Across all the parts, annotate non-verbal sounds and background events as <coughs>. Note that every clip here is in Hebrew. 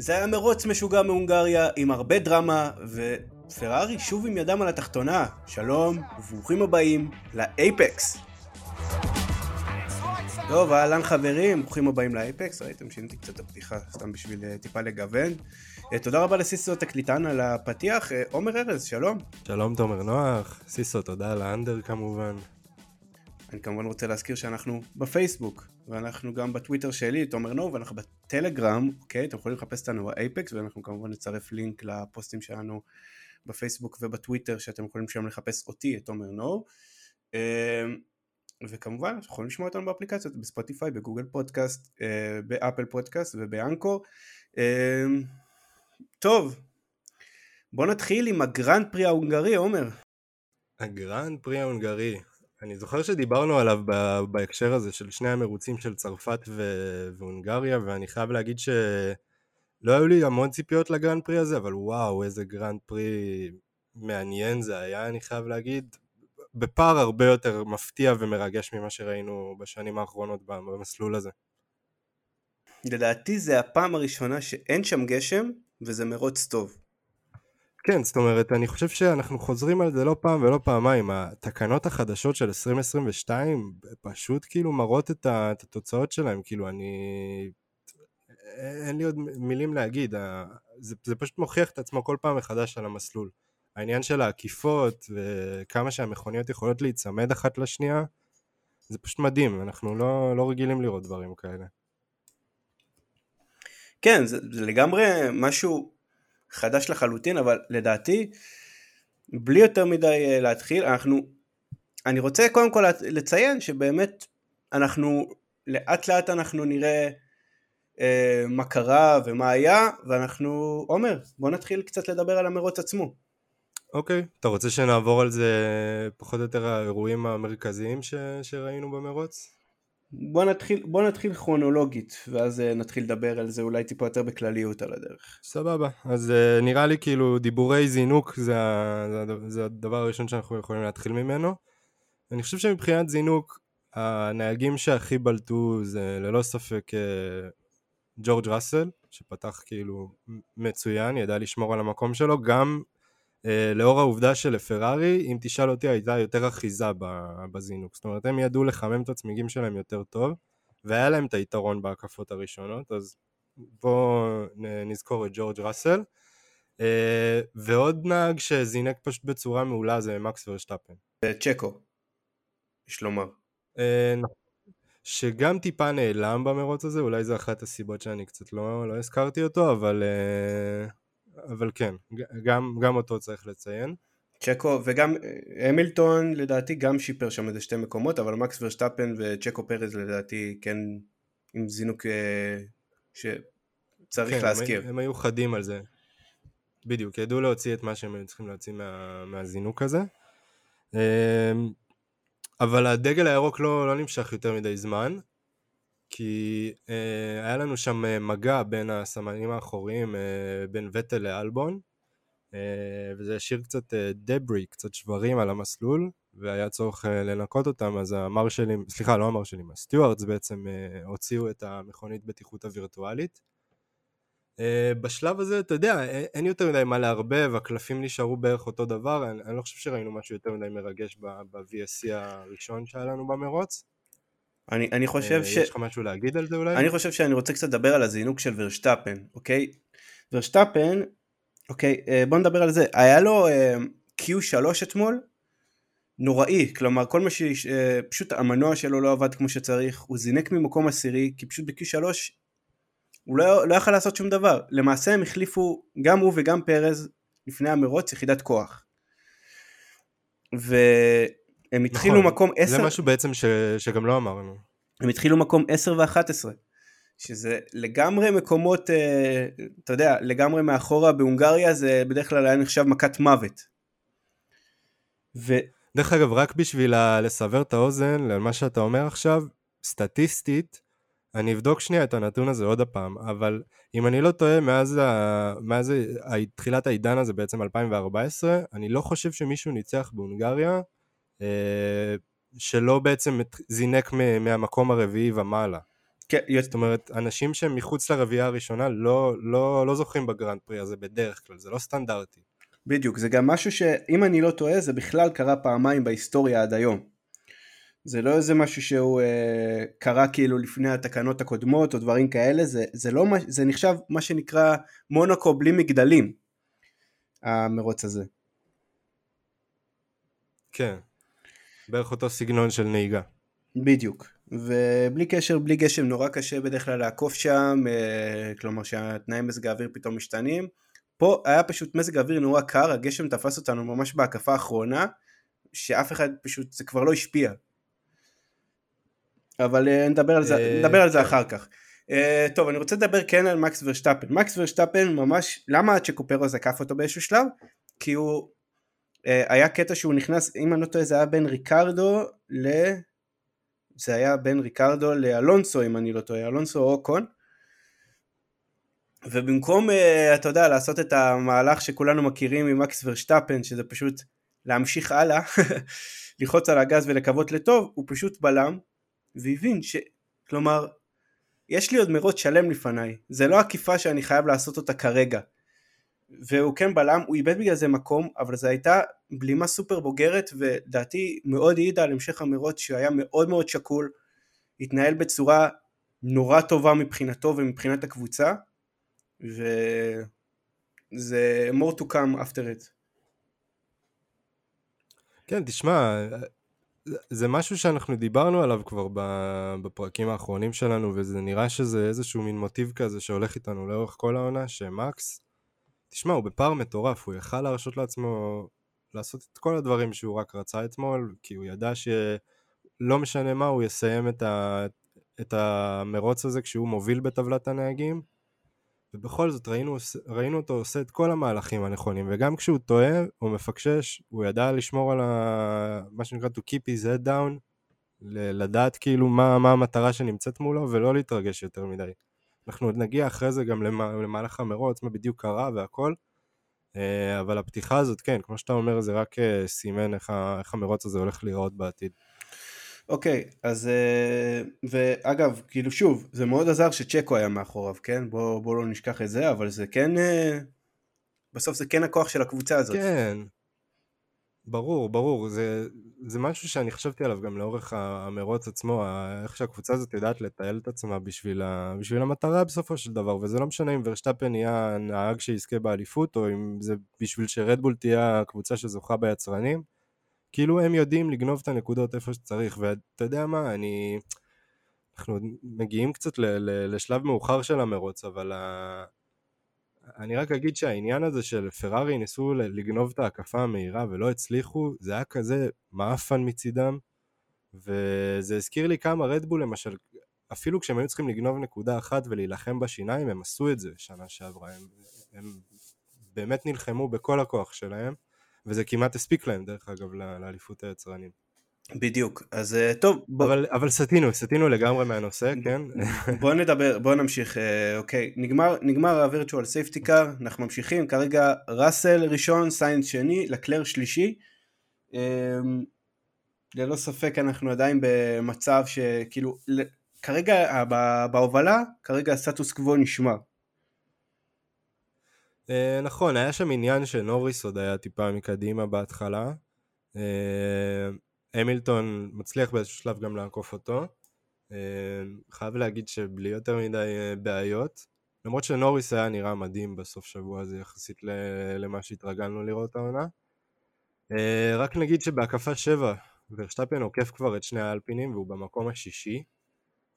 זה היה מרוץ משוגע מהונגריה עם הרבה דרמה, ופרארי שוב עם ידם על התחתונה. שלום, וברוכים הבאים לאייפקס. טוב, אהלן חברים, ברוכים הבאים לאייפקס, ראיתם שיניתי קצת את הפתיחה, סתם בשביל uh, טיפה לגוון. Uh, תודה רבה לסיסו תקליטן על הפתיח, uh, עומר ארז, שלום. שלום תומר נוח, סיסו תודה על האנדר כמובן. אני כמובן רוצה להזכיר שאנחנו בפייסבוק, ואנחנו גם בטוויטר שלי, תומר נו, ואנחנו בטלגרם, אוקיי? אתם יכולים לחפש אותנו באייפקס, ואנחנו כמובן נצרף לינק לפוסטים שלנו בפייסבוק ובטוויטר, שאתם יכולים שם לחפש אותי, את תומר נו. וכמובן, אתם יכולים לשמוע אותנו באפליקציות, בספוטיפיי, בגוגל פודקאסט, אה, באפל פודקאסט ובאנקור. אה, טוב, בוא נתחיל עם הגרנד פרי ההונגרי, עומר. הגרנד פרי ההונגרי, אני זוכר שדיברנו עליו בהקשר הזה של שני המרוצים של צרפת ו- והונגריה, ואני חייב להגיד שלא היו לי המון ציפיות לגרנד פרי הזה, אבל וואו, איזה גרנד פרי מעניין זה היה, אני חייב להגיד. בפער הרבה יותר מפתיע ומרגש ממה שראינו בשנים האחרונות במסלול הזה. לדעתי זה הפעם הראשונה שאין שם גשם וזה מרוץ טוב. כן, זאת אומרת, אני חושב שאנחנו חוזרים על זה לא פעם ולא פעמיים. התקנות החדשות של 2022 פשוט כאילו מראות את, התוצאות שלהם, כאילו אני... אין לי עוד מילים להגיד, זה, זה פשוט מוכיח את עצמו כל פעם מחדש על המסלול. העניין של העקיפות וכמה שהמכוניות יכולות להיצמד אחת לשנייה, זה פשוט מדהים, אנחנו לא, לא רגילים לראות דברים כאלה. כן, זה, זה לגמרי משהו חדש לחלוטין, אבל לדעתי, בלי יותר מדי אה, להתחיל, אנחנו, אני רוצה קודם כל לציין שבאמת אנחנו, לאט לאט אנחנו נראה אה, מה קרה ומה היה, ואנחנו, עומר, בוא נתחיל קצת לדבר על המרוץ עצמו. אוקיי, okay. אתה רוצה שנעבור על זה פחות או יותר האירועים המרכזיים ש... שראינו במרוץ? בוא נתחיל, בוא נתחיל כרונולוגית ואז אה, נתחיל לדבר על זה אולי טיפה יותר בכלליות על הדרך. סבבה, אז uh, נראה לי כאילו דיבורי זינוק זה, ה... זה הדבר הראשון שאנחנו יכולים להתחיל ממנו. אני חושב שמבחינת זינוק הנהגים שהכי בלטו זה ללא ספק uh, ג'ורג' ראסל שפתח כאילו מצוין, ידע לשמור על המקום שלו, גם אה, לאור העובדה שלפרארי, אם תשאל אותי, הייתה יותר אחיזה בזינוק. זאת אומרת, הם ידעו לחמם את הצמיגים שלהם יותר טוב, והיה להם את היתרון בהקפות הראשונות, אז בואו נזכור את ג'ורג' ראסל. אה, ועוד נהג שזינק פשוט בצורה מעולה זה מקס ורשטפן. צ'קו, יש לומר. אה, נכון. שגם טיפה נעלם במרוץ הזה, אולי זו אחת הסיבות שאני קצת לא, לא הזכרתי אותו, אבל אבל כן, גם, גם אותו צריך לציין. צ'קו וגם אה, המילטון לדעתי גם שיפר שם איזה שתי מקומות אבל מקס ורשטפן וצ'קו פרז לדעתי כן עם זינוק אה, שצריך כן, להזכיר. הם, הם היו חדים על זה. בדיוק, ידעו להוציא את מה שהם היו צריכים להוציא מה, מהזינוק הזה. אמ, אבל הדגל הירוק לא, לא נמשך יותר מדי זמן. כי אה, היה לנו שם אה, מגע בין הסמנים האחוריים, אה, בין וטל לאלבון, אה, וזה השאיר קצת אה, דברי, קצת שברים על המסלול, והיה צורך אה, לנקות אותם, אז המרשלים, סליחה, לא המרשלים, הסטיוארטס בעצם אה, הוציאו את המכונית בטיחות הווירטואלית. Uh, בשלב הזה, אתה יודע, אין יותר מדי מה לערבב, הקלפים נשארו בערך אותו דבר, אני, אני לא חושב שראינו משהו יותר מדי מרגש ב-VSC הראשון שהיה לנו במרוץ. אני, אני חושב ש... יש לך משהו להגיד על זה אולי? אני חושב שאני רוצה קצת לדבר על הזינוק של ורשטפן, אוקיי? ורשטפן, אוקיי, אה, בוא נדבר על זה. היה לו אה, Q3 אתמול, נוראי, כלומר כל מה ש... אה, פשוט המנוע שלו לא עבד כמו שצריך, הוא זינק ממקום עשירי, כי פשוט ב-Q3 הוא לא, לא יכל לעשות שום דבר. למעשה הם החליפו, גם הוא וגם פרז, לפני המרוץ, יחידת כוח. ו... הם התחילו נכון, מקום 10... זה משהו בעצם ש... שגם לא אמרנו. הם התחילו מקום 10 ו-11, שזה לגמרי מקומות, אה, אתה יודע, לגמרי מאחורה בהונגריה זה בדרך כלל היה נחשב מכת מוות. ו... דרך אגב, רק בשביל לסבר את האוזן למה שאתה אומר עכשיו, סטטיסטית, אני אבדוק שנייה את הנתון הזה עוד הפעם, אבל אם אני לא טועה, מאז, ה... מאז תחילת העידן הזה בעצם 2014, אני לא חושב שמישהו ניצח בהונגריה שלא בעצם זינק מהמקום הרביעי ומעלה. כן, זאת אומרת, אנשים שהם מחוץ לרביעייה הראשונה לא, לא, לא זוכים בגרנד פרי הזה בדרך כלל, זה לא סטנדרטי. בדיוק, זה גם משהו שאם אני לא טועה זה בכלל קרה פעמיים בהיסטוריה עד היום. זה לא איזה משהו שהוא אה, קרה כאילו לפני התקנות הקודמות או דברים כאלה, זה, זה, לא, זה נחשב מה שנקרא מונוקו בלי מגדלים, המרוץ הזה. כן, בערך אותו סגנון של נהיגה. בדיוק, ובלי קשר, בלי גשם נורא קשה בדרך כלל לעקוף שם, אה, כלומר שהתנאי מזג האוויר פתאום משתנים. פה היה פשוט מזג האוויר נורא קר, הגשם תפס אותנו ממש בהקפה האחרונה, שאף אחד פשוט, זה כבר לא השפיע. אבל אה, נדבר על זה, אה, נדבר על זה כן. אחר כך. טוב, אני רוצה לדבר כן על מקס ורשטפן. מקס ורשטפן ממש, למה צ'קו פרו זקף אותו באיזשהו שלב? כי הוא, היה קטע שהוא נכנס, אם אני לא טועה זה היה בין ריקרדו ל... זה היה בין ריקרדו לאלונסו אם אני לא טועה, אלונסו או אוקון ובמקום אה, אתה יודע לעשות את המהלך שכולנו מכירים ממקס ורשטפן שזה פשוט להמשיך הלאה <laughs> ללחוץ על הגז ולקוות לטוב הוא פשוט בלם והבין ש... כלומר יש לי עוד מרוץ שלם לפניי. זה לא עקיפה שאני חייב לעשות אותה כרגע והוא כן בלם, הוא איבד בגלל זה מקום, אבל זו הייתה בלימה סופר בוגרת, ודעתי מאוד העידה על המשך המרוץ שהוא היה מאוד מאוד שקול, התנהל בצורה נורא טובה מבחינתו ומבחינת הקבוצה, וזה more to come after it. כן, תשמע, זה משהו שאנחנו דיברנו עליו כבר בפרקים האחרונים שלנו, וזה נראה שזה איזשהו מין מוטיב כזה שהולך איתנו לאורך כל העונה, שמקס תשמע, הוא בפער מטורף, הוא יכל להרשות לעצמו לעשות את כל הדברים שהוא רק רצה אתמול, כי הוא ידע שלא משנה מה, הוא יסיים את, ה... את המרוץ הזה כשהוא מוביל בטבלת הנהגים, ובכל זאת ראינו, ראינו אותו עושה את כל המהלכים הנכונים, וגם כשהוא טועה או מפקשש, הוא ידע לשמור על ה... מה שנקרא to keep his head down, לדעת כאילו מה, מה המטרה שנמצאת מולו, ולא להתרגש יותר מדי. אנחנו עוד נגיע אחרי זה גם למהלך המרוץ, מה בדיוק קרה והכל, אה, אבל הפתיחה הזאת, כן, כמו שאתה אומר, זה רק אה, סימן איך, איך המרוץ הזה הולך להיראות בעתיד. אוקיי, okay, אז אה, ואגב, כאילו שוב, זה מאוד עזר שצ'קו היה מאחוריו, כן? בוא, בוא לא נשכח את זה, אבל זה כן, בסוף זה כן הכוח של הקבוצה הזאת. כן, ברור, ברור, זה, זה משהו שאני חשבתי עליו גם לאורך המרוץ עצמו, איך שהקבוצה הזאת יודעת לתעל את עצמה בשביל, ה, בשביל המטרה בסופו של דבר, וזה לא משנה אם ורשטפן יהיה הנהג שיזכה באליפות, או אם זה בשביל שרדבול תהיה הקבוצה שזוכה ביצרנים, כאילו הם יודעים לגנוב את הנקודות איפה שצריך, ואתה יודע מה, אני... אנחנו מגיעים קצת ל, ל, לשלב מאוחר של המרוץ, אבל ה... אני רק אגיד שהעניין הזה של פרארי ניסו לגנוב את ההקפה המהירה ולא הצליחו, זה היה כזה מאפן מצידם, וזה הזכיר לי כמה רדבול למשל, אפילו כשהם היו צריכים לגנוב נקודה אחת ולהילחם בשיניים, הם עשו את זה שנה שעברה, הם, הם באמת נלחמו בכל הכוח שלהם, וזה כמעט הספיק להם דרך אגב לאליפות היצרנים. בדיוק, אז אה, טוב. בוא... אבל, אבל סטינו, סטינו לגמרי מהנושא, כן? <laughs> בוא נדבר, בוא נמשיך, אה, אוקיי, נגמר, נגמר ה-Virtual Safety Car, אנחנו ממשיכים, כרגע ראסל ראשון, סיינס שני, לקלר שלישי. אמ, ללא ספק אנחנו עדיין במצב שכאילו, כרגע בהובלה, כרגע הסטטוס קוו נשמר. אה, נכון, היה שם עניין שנוריס עוד היה טיפה מקדימה בהתחלה. המילטון מצליח באיזשהו שלב גם לעקוף אותו. אה, חייב להגיד שבלי יותר מדי אה, בעיות, למרות שנוריס היה נראה מדהים בסוף שבוע הזה יחסית למה שהתרגלנו לראות העונה. אה, רק נגיד שבהקפה 7 ורשטפן עוקף כבר את שני האלפינים והוא במקום השישי,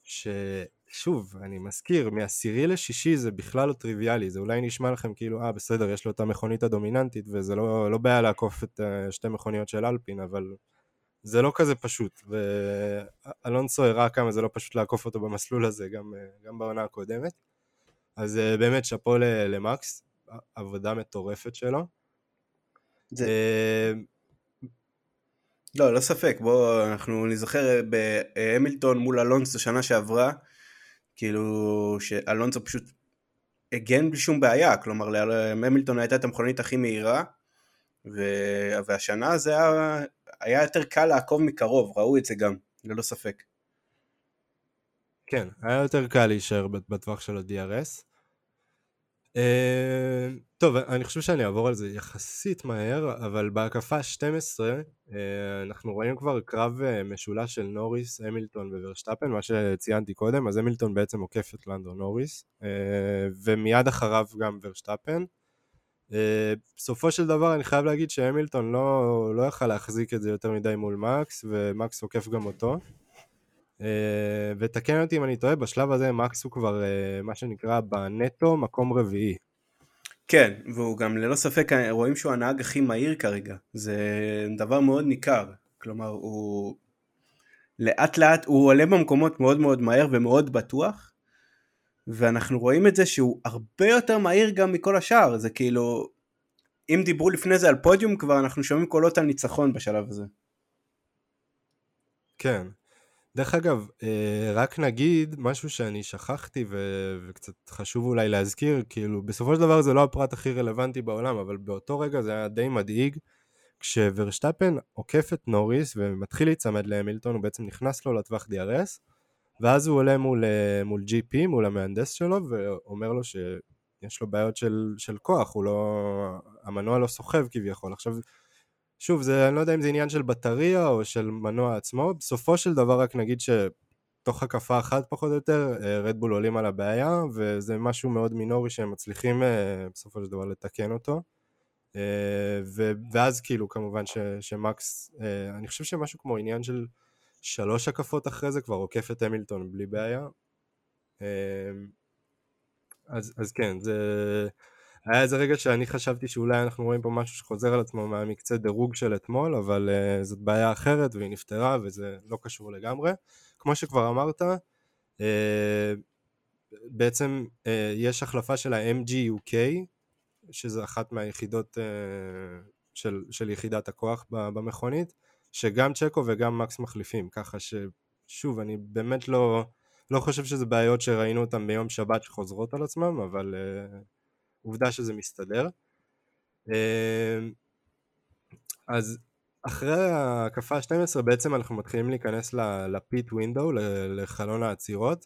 ששוב, אני מזכיר, מעשירי לשישי זה בכלל לא טריוויאלי, זה אולי נשמע לכם כאילו, אה בסדר, יש לו את המכונית הדומיננטית וזה לא, לא בעיה לעקוף את שתי מכוניות של אלפין, אבל זה לא כזה פשוט, ואלונסו הראה כמה זה לא פשוט לעקוף אותו במסלול הזה, גם, גם בעונה הקודמת. אז אה, באמת שאפו למקס, עבודה מטורפת שלו. זה... אה, לא, לא ספק, בוא, אנחנו נזכר בהמילטון מול אלונסו שנה שעברה, כאילו שאלונסו פשוט הגן בלי שום בעיה, כלומר להמילטון הייתה את המכונית הכי מהירה, והשנה זה היה היה יותר קל לעקוב מקרוב, ראו את זה גם, ללא ספק. כן, היה יותר קל להישאר בטווח של ה-DRS. אה, טוב, אני חושב שאני אעבור על זה יחסית מהר, אבל בהקפה 12 אה, אנחנו רואים כבר קרב אה, משולש של נוריס, המילטון וורשטפן, מה שציינתי קודם, אז המילטון בעצם עוקף את לנדו נוריס, ומיד אחריו גם ורשטפן. בסופו של דבר אני חייב להגיד שהמילטון לא, לא יכל להחזיק את זה יותר מדי מול מקס, ומקס עוקף גם אותו. אה, ותקן אותי אם אני טועה, בשלב הזה מקס הוא כבר אה, מה שנקרא בנטו מקום רביעי. כן, והוא גם ללא ספק, רואים שהוא הנהג הכי מהיר כרגע, זה דבר מאוד ניכר, כלומר הוא לאט לאט, הוא עולה במקומות מאוד מאוד מהר ומאוד בטוח, ואנחנו רואים את זה שהוא הרבה יותר מהיר גם מכל השאר, זה כאילו, אם דיברו לפני זה על פודיום כבר אנחנו שומעים קולות על ניצחון בשלב הזה. כן, דרך אגב, אה, רק נגיד משהו שאני שכחתי ו- וקצת חשוב אולי להזכיר, כאילו בסופו של דבר זה לא הפרט הכי רלוונטי בעולם, אבל באותו רגע זה היה די מדאיג, כשוורשטפן עוקף את נוריס ומתחיל להיצמד להמילטון, הוא בעצם נכנס לו לטווח DRS, ואז הוא עולה מול, אה, מול GP, מול המהנדס שלו, ואומר לו שיש לו בעיות של, של כוח, הוא לא, המנוע לא סוחב כביכול. עכשיו, שוב, זה, אני לא יודע אם זה עניין של בטריה או של מנוע עצמו, בסופו של דבר רק נגיד שתוך הקפה אחת פחות או יותר, רדבול אה, עולים על הבעיה, וזה משהו מאוד מינורי שהם מצליחים אה, בסופו של דבר לתקן אותו. ואז כאילו כמובן ש, שמקס, אני חושב שמשהו כמו עניין של שלוש הקפות אחרי זה כבר עוקף את המילטון בלי בעיה. אז, אז כן, זה... היה איזה רגע שאני חשבתי שאולי אנחנו רואים פה משהו שחוזר על עצמו מהמקצה דירוג של אתמול, אבל uh, זאת בעיה אחרת והיא נפתרה וזה לא קשור לגמרי. כמו שכבר אמרת, uh, בעצם uh, יש החלפה של ה-MGUK, שזה אחת מהיחידות uh, של, של יחידת הכוח במכונית, שגם צ'קו וגם מקס מחליפים, ככה ששוב, אני באמת לא, לא חושב שזה בעיות שראינו אותן ביום שבת שחוזרות על עצמם, אבל... Uh, עובדה שזה מסתדר. אמ, אז אחרי ההקפה ה-12 בעצם אנחנו מתחילים להיכנס לפיט ווינדו, לחלון העצירות.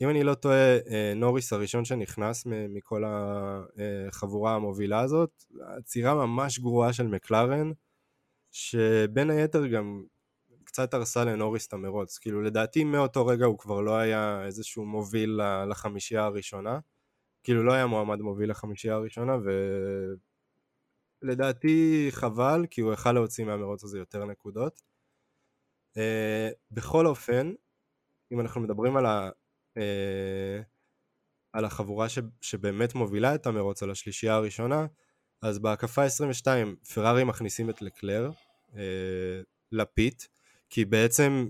אם אני לא טועה, אה, נוריס הראשון שנכנס מכל החבורה המובילה הזאת, עצירה ממש גרועה של מקלרן, שבין היתר גם קצת הרסה לנוריס את המרוץ. כאילו לדעתי מאותו רגע הוא כבר לא היה איזשהו מוביל לחמישייה הראשונה. כאילו לא היה מועמד מוביל לחמישייה הראשונה ולדעתי חבל כי הוא יכל להוציא מהמרוץ הזה יותר נקודות. Uh, בכל אופן, אם אנחנו מדברים על, ה, uh, על החבורה ש, שבאמת מובילה את המרוץ על השלישייה הראשונה, אז בהקפה 22 פרארי מכניסים את לקלר uh, לפיט, כי בעצם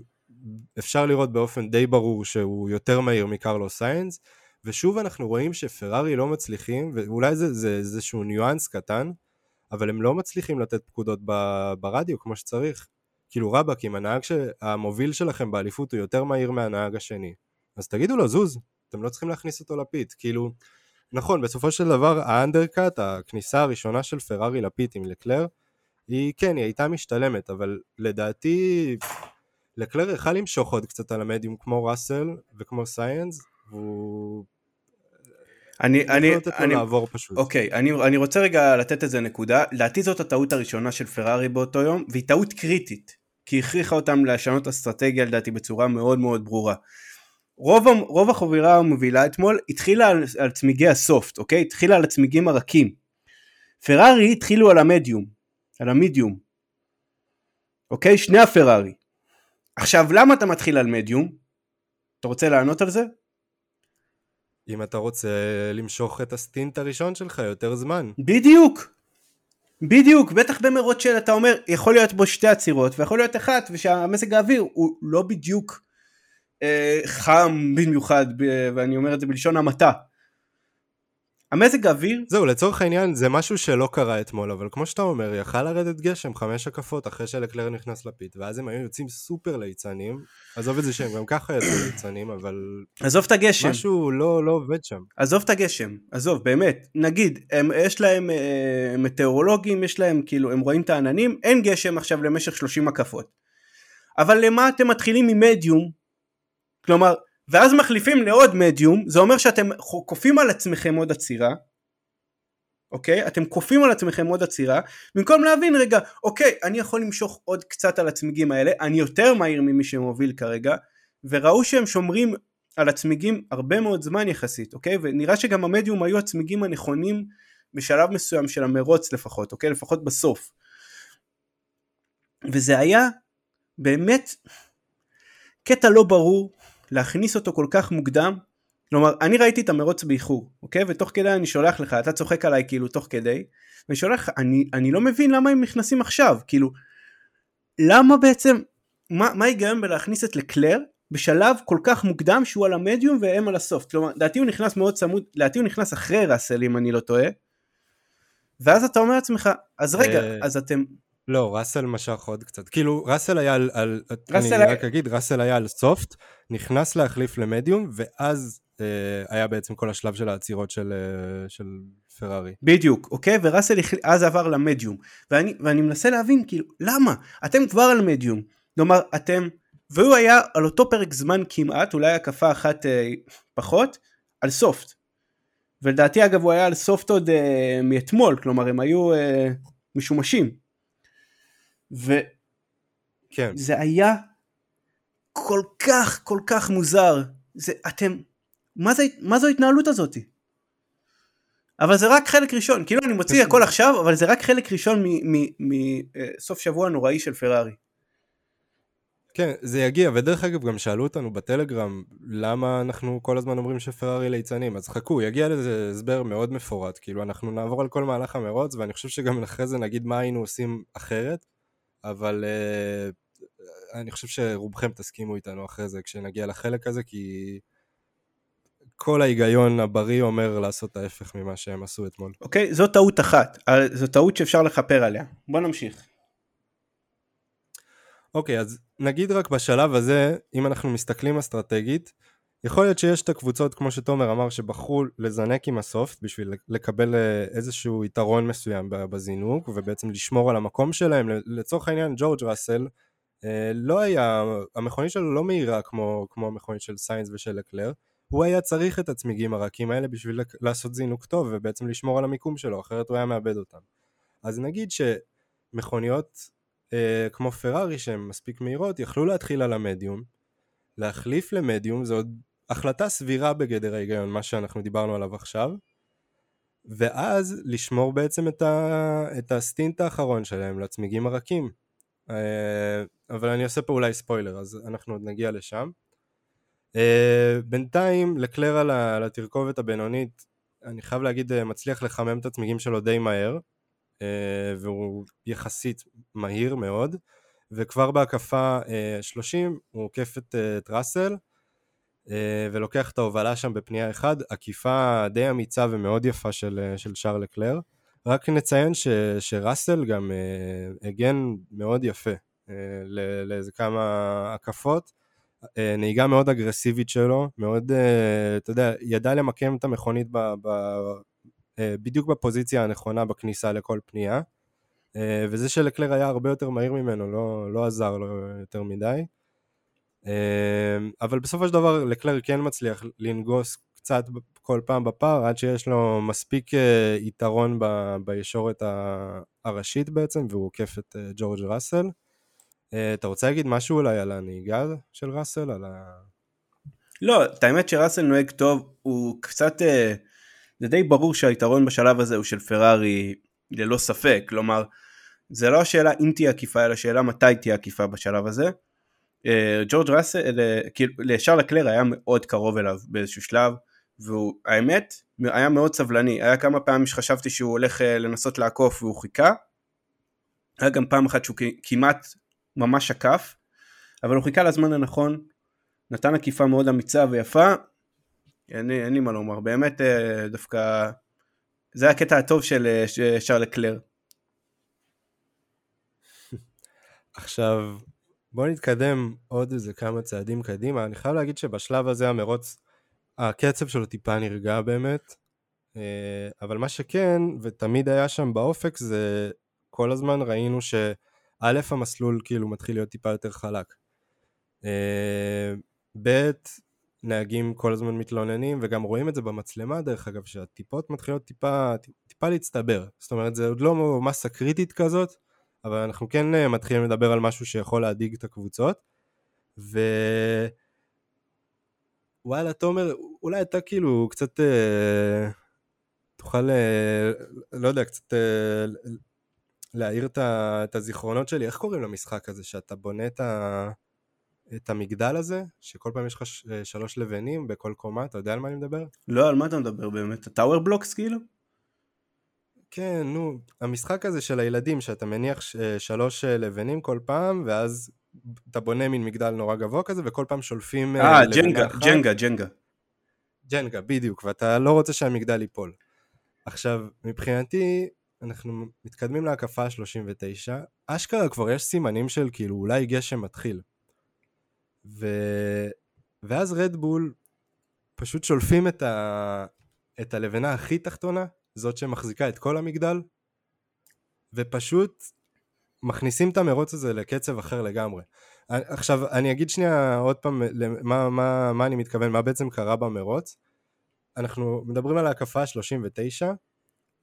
אפשר לראות באופן די ברור שהוא יותר מהיר מקרלוס סיינס, ושוב אנחנו רואים שפרארי לא מצליחים, ואולי זה, זה איזשהו ניואנס קטן, אבל הם לא מצליחים לתת פקודות ב, ברדיו כמו שצריך. כאילו רבאק, אם הנהג המוביל שלכם באליפות הוא יותר מהיר מהנהג השני, אז תגידו לו זוז, אתם לא צריכים להכניס אותו לפיט, כאילו, נכון, בסופו של דבר האנדרקאט, הכניסה הראשונה של פרארי לפיט עם לקלר, היא כן, היא הייתה משתלמת, אבל לדעתי לקלר יכל למשוך עוד קצת על המדיום כמו ראסל וכמו סייאנס, והוא אני, אני, אני, לעבור פשוט. אוקיי, אני, אני רוצה רגע לתת איזה נקודה, לדעתי זאת הטעות הראשונה של פרארי באותו יום, והיא טעות קריטית, כי הכריחה אותם לשנות אסטרטגיה לדעתי בצורה מאוד מאוד ברורה. רוב, רוב החבירה המובילה אתמול התחילה על, על צמיגי הסופט, אוקיי? התחילה על הצמיגים הרכים. פרארי התחילו על המדיום, על המידיום, אוקיי? שני הפרארי. עכשיו, למה אתה מתחיל על מדיום? אתה רוצה לענות על זה? אם אתה רוצה למשוך את הסטינט הראשון שלך יותר זמן. בדיוק. בדיוק, בטח במרוץ של אתה אומר, יכול להיות בו שתי עצירות ויכול להיות אחת ושהמזג האוויר הוא לא בדיוק חם במיוחד ואני אומר את זה בלשון המעטה. המזג האוויר... זהו, לצורך העניין זה משהו שלא קרה אתמול, אבל כמו שאתה אומר, יכל לרדת גשם חמש הקפות אחרי שלקלר נכנס לפיט, ואז הם היו יוצאים סופר ליצנים, עזוב את זה שהם גם ככה יצאו ליצנים, אבל... עזוב את הגשם. משהו לא, לא עובד שם. עזוב את הגשם, עזוב, באמת. נגיד, הם, יש להם אה, מטאורולוגים, יש להם, כאילו, הם רואים את העננים, אין גשם עכשיו למשך 30 הקפות. אבל למה אתם מתחילים ממדיום? כלומר, ואז מחליפים לעוד מדיום, זה אומר שאתם כופים על עצמכם עוד עצירה, אוקיי? אתם כופים על עצמכם עוד עצירה, במקום להבין רגע, אוקיי, אני יכול למשוך עוד קצת על הצמיגים האלה, אני יותר מהיר ממי שמוביל כרגע, וראו שהם שומרים על הצמיגים הרבה מאוד זמן יחסית, אוקיי? ונראה שגם המדיום היו הצמיגים הנכונים בשלב מסוים של המרוץ לפחות, אוקיי? לפחות בסוף. וזה היה באמת קטע לא ברור להכניס אותו כל כך מוקדם. כלומר, אני ראיתי את המרוץ באיחור, אוקיי? ותוך כדי אני שולח לך, אתה צוחק עליי כאילו תוך כדי, ואני שולח לך, אני, אני לא מבין למה הם נכנסים עכשיו, כאילו, למה בעצם, מה ההיגיון בלהכניס את לקלר בשלב כל כך מוקדם שהוא על המדיום והם על הסופט, כלומר, לדעתי הוא נכנס מאוד צמוד, לדעתי הוא נכנס אחרי ראסל אם אני לא טועה, ואז אתה אומר לעצמך, אז רגע, אה, אז אתם... לא, ראסל משך עוד קצת. כאילו, ראסל היה על... על אני היה... רק אגיד, ראסל היה על סופט, נכנס להחליף למדיום, ואז אה, היה בעצם כל השלב של העצירות של, אה, של פרארי. בדיוק, אוקיי? וראסל אז עבר למדיום. ואני, ואני מנסה להבין, כאילו, למה? אתם כבר על מדיום. כלומר, אתם... והוא היה על אותו פרק זמן כמעט, אולי הקפה אחת אה, פחות, על סופט. ולדעתי אגב הוא היה על סופט עוד אה, מאתמול, כלומר הם היו אה, משומשים. וזה כן. היה כל כך כל כך מוזר. זה אתם, מה, זה, מה זו ההתנהלות הזאתי? אבל זה רק חלק ראשון, כאילו אני מוציא הכל עכשיו, אבל זה רק חלק ראשון מסוף אה, שבוע נוראי של פרארי. כן, זה יגיע, ודרך אגב גם שאלו אותנו בטלגרם למה אנחנו כל הזמן אומרים שפרארי ליצנים, אז חכו, יגיע לזה הסבר מאוד מפורט, כאילו אנחנו נעבור על כל מהלך המרוץ, ואני חושב שגם אחרי זה נגיד מה היינו עושים אחרת, אבל uh, אני חושב שרובכם תסכימו איתנו אחרי זה כשנגיע לחלק הזה, כי כל ההיגיון הבריא אומר לעשות ההפך ממה שהם עשו אתמול. אוקיי, okay, זו טעות אחת, זו טעות שאפשר לכפר עליה. בוא נמשיך. אוקיי, okay, אז נגיד רק בשלב הזה, אם אנחנו מסתכלים אסטרטגית, יכול להיות שיש את הקבוצות, כמו שתומר אמר, שבחרו לזנק עם הסופט בשביל לקבל אה, איזשהו יתרון מסוים בזינוק, ובעצם לשמור על המקום שלהם. לצורך העניין, ג'ורג' ראסל, אה, לא היה, המכונית שלו לא מהירה כמו, כמו המכונית של סיינס ושל לקלר, הוא היה צריך את הצמיגים הרכים האלה בשביל לעשות זינוק טוב ובעצם לשמור על המיקום שלו, אחרת הוא היה מאבד אותם. אז נגיד שמכוניות אה, כמו פרארי שהן מספיק מהירות, יכלו להתחיל על המדיום, להחליף למדיום, זו עוד החלטה סבירה בגדר ההיגיון, מה שאנחנו דיברנו עליו עכשיו, ואז לשמור בעצם את, ה, את הסטינט האחרון שלהם לצמיגים הרכים. אה, אבל אני עושה פה אולי ספוילר, אז אנחנו עוד נגיע לשם. אה, בינתיים לקלר על התרכובת הבינונית, אני חייב להגיד, אה, מצליח לחמם את הצמיגים שלו די מהר. והוא יחסית מהיר מאוד, וכבר בהקפה 30 אה, הוא עוקף את ראסל, ולוקח את ההובלה שם בפנייה אחת, עקיפה די אמיצה ומאוד יפה של, של שרל לקלר. רק נציין ש, שראסל גם הגן מאוד יפה לאיזה כמה הקפות. נהיגה מאוד אגרסיבית שלו, מאוד, אתה יודע, ידע למקם את המכונית ב, ב, אה, בדיוק בפוזיציה הנכונה בכניסה לכל פנייה, אה, וזה שלקלר היה הרבה יותר מהיר ממנו לא, לא עזר לו יותר מדי. אה, אבל בסופו של דבר לקלר כן מצליח לנגוס קצת כל פעם בפער עד שיש לו מספיק יתרון ב, בישורת הראשית בעצם והוא עוקף את ג'ורג' ראסל. אתה רוצה להגיד משהו אולי על הנהיגה של ראסל? על ה... לא, את האמת שראסל נוהג טוב, הוא קצת... זה די ברור שהיתרון בשלב הזה הוא של פרארי ללא ספק, כלומר זה לא השאלה אם תהיה עקיפה אלא השאלה מתי תהיה עקיפה בשלב הזה. ג'ורג' ראסל, אה, כאילו לשאר לקלר היה מאוד קרוב אליו באיזשהו שלב והוא האמת היה מאוד סבלני, היה כמה פעמים שחשבתי שהוא הולך אה, לנסות לעקוף והוא חיכה, היה גם פעם אחת שהוא כמעט ממש עקף, אבל הוא חיכה לזמן הנכון, נתן עקיפה מאוד אמיצה ויפה, אין אין לי מה לומר, באמת אה, דווקא זה הקטע הטוב של שרל קלר. עכשיו בוא נתקדם עוד איזה כמה צעדים קדימה, אני חייב להגיד שבשלב הזה המרוץ, הקצב שלו טיפה נרגע באמת, אה, אבל מה שכן, ותמיד היה שם באופק, זה כל הזמן ראינו שא' המסלול כאילו מתחיל להיות טיפה יותר חלק. ב' נהגים כל הזמן מתלוננים, וגם רואים את זה במצלמה דרך אגב, שהטיפות מתחילות טיפה, טיפה להצטבר. זאת אומרת, זה עוד לא מסה קריטית כזאת, אבל אנחנו כן אה, מתחילים לדבר על משהו שיכול להדאיג את הקבוצות. ו... וואלה, תומר, אולי אתה כאילו קצת אה, תוכל, אה, לא יודע, קצת אה, להעיר את הזיכרונות שלי. איך קוראים למשחק הזה, שאתה בונה את, ה, את המגדל הזה, שכל פעם יש לך שלוש לבנים בכל קומה, אתה יודע על מה אני מדבר? לא, על מה אתה מדבר באמת? הטאוור בלוקס כאילו? כן, נו, המשחק הזה של הילדים, שאתה מניח אה, שלוש אה, לבנים כל פעם, ואז אתה בונה מין מגדל נורא גבוה כזה, וכל פעם שולפים... אה, ג'נגה, ג'נגה, ג'נגה. ג'נגה, בדיוק, ואתה לא רוצה שהמגדל ייפול. עכשיו, מבחינתי, אנחנו מתקדמים להקפה ה-39, אשכרה כבר יש סימנים של כאילו אולי גשם מתחיל. ו... ואז רדבול פשוט שולפים את, ה... את הלבנה הכי תחתונה, זאת שמחזיקה את כל המגדל, ופשוט מכניסים את המרוץ הזה לקצב אחר לגמרי. עכשיו, אני אגיד שנייה עוד פעם מה, מה, מה אני מתכוון, מה בעצם קרה במרוץ. אנחנו מדברים על ההקפה ה-39,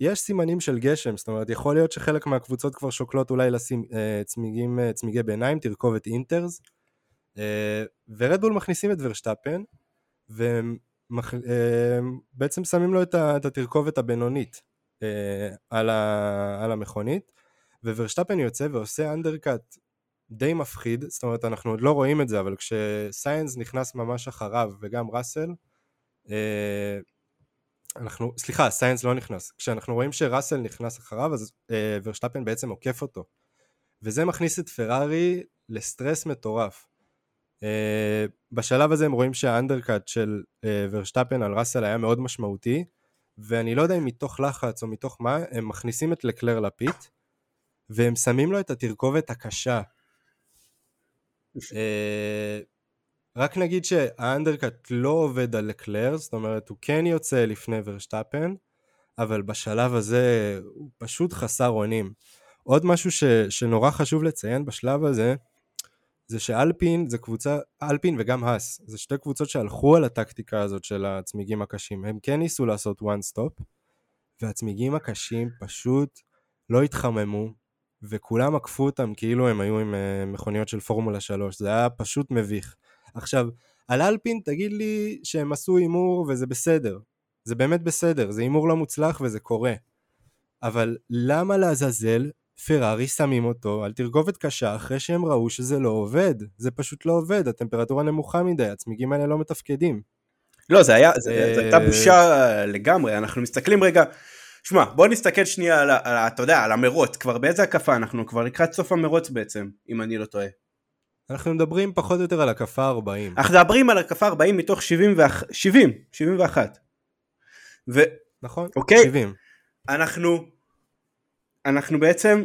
יש סימנים של גשם, זאת אומרת, יכול להיות שחלק מהקבוצות כבר שוקלות אולי לשים אה, צמיגים, אה, צמיגי ביניים, תרכובת אינטרס, אה, ורדבול מכניסים את ורשטפן, ובעצם אה, שמים לו את, התרכובת הבינונית אה, על, ה, על המכונית, וורשטפן יוצא ועושה אנדרקאט די מפחיד, זאת אומרת אנחנו עוד לא רואים את זה, אבל כשסיינס נכנס ממש אחריו וגם ראסל, אה, אנחנו, סליחה, סיינס לא נכנס. כשאנחנו רואים שראסל נכנס אחריו, אז ורשטפן בעצם עוקף אותו. וזה מכניס את פרארי לסטרס מטורף. אה, בשלב הזה הם רואים שהאנדרקאט של אה, ורשטפן על ראסל היה מאוד משמעותי, ואני לא יודע אם מתוך לחץ או מתוך מה, הם מכניסים את לקלר לפית, והם שמים לו את התרכובת הקשה. אה, רק נגיד שהאנדרקאט לא עובד על לקלר, זאת אומרת הוא כן יוצא לפני ורשטפן, אבל בשלב הזה הוא פשוט חסר אונים. עוד משהו ש, שנורא חשוב לציין בשלב הזה, זה שאלפין זה קבוצה, אלפין וגם האס, זה שתי קבוצות שהלכו על הטקטיקה הזאת של הצמיגים הקשים. הם כן ניסו לעשות one stop, והצמיגים הקשים פשוט לא התחממו, וכולם עקפו אותם כאילו הם היו עם אה, מכוניות של פורמולה 3, זה היה פשוט מביך. עכשיו, על אלפין תגיד לי שהם עשו הימור וזה בסדר, זה באמת בסדר, זה הימור לא מוצלח וזה קורה. אבל למה לעזאזל פרארי שמים אותו על תרגובת קשה אחרי שהם ראו שזה לא עובד? זה פשוט לא עובד, הטמפרטורה נמוכה מדי, הצמיגים האלה לא מתפקדים. לא, זה היה, זה, זה הייתה בושה לגמרי, אנחנו מסתכלים רגע, שמע, בוא נסתכל שנייה על, על, אתה יודע, על המרוץ, כבר באיזה הקפה אנחנו? כבר לקראת סוף המרוץ בעצם, אם אני לא טועה. אנחנו מדברים פחות או יותר על הקפה 40. אנחנו מדברים על הקפה 40 מתוך 70, 70 71. ו... נכון, אוקיי? 70. אנחנו, אנחנו בעצם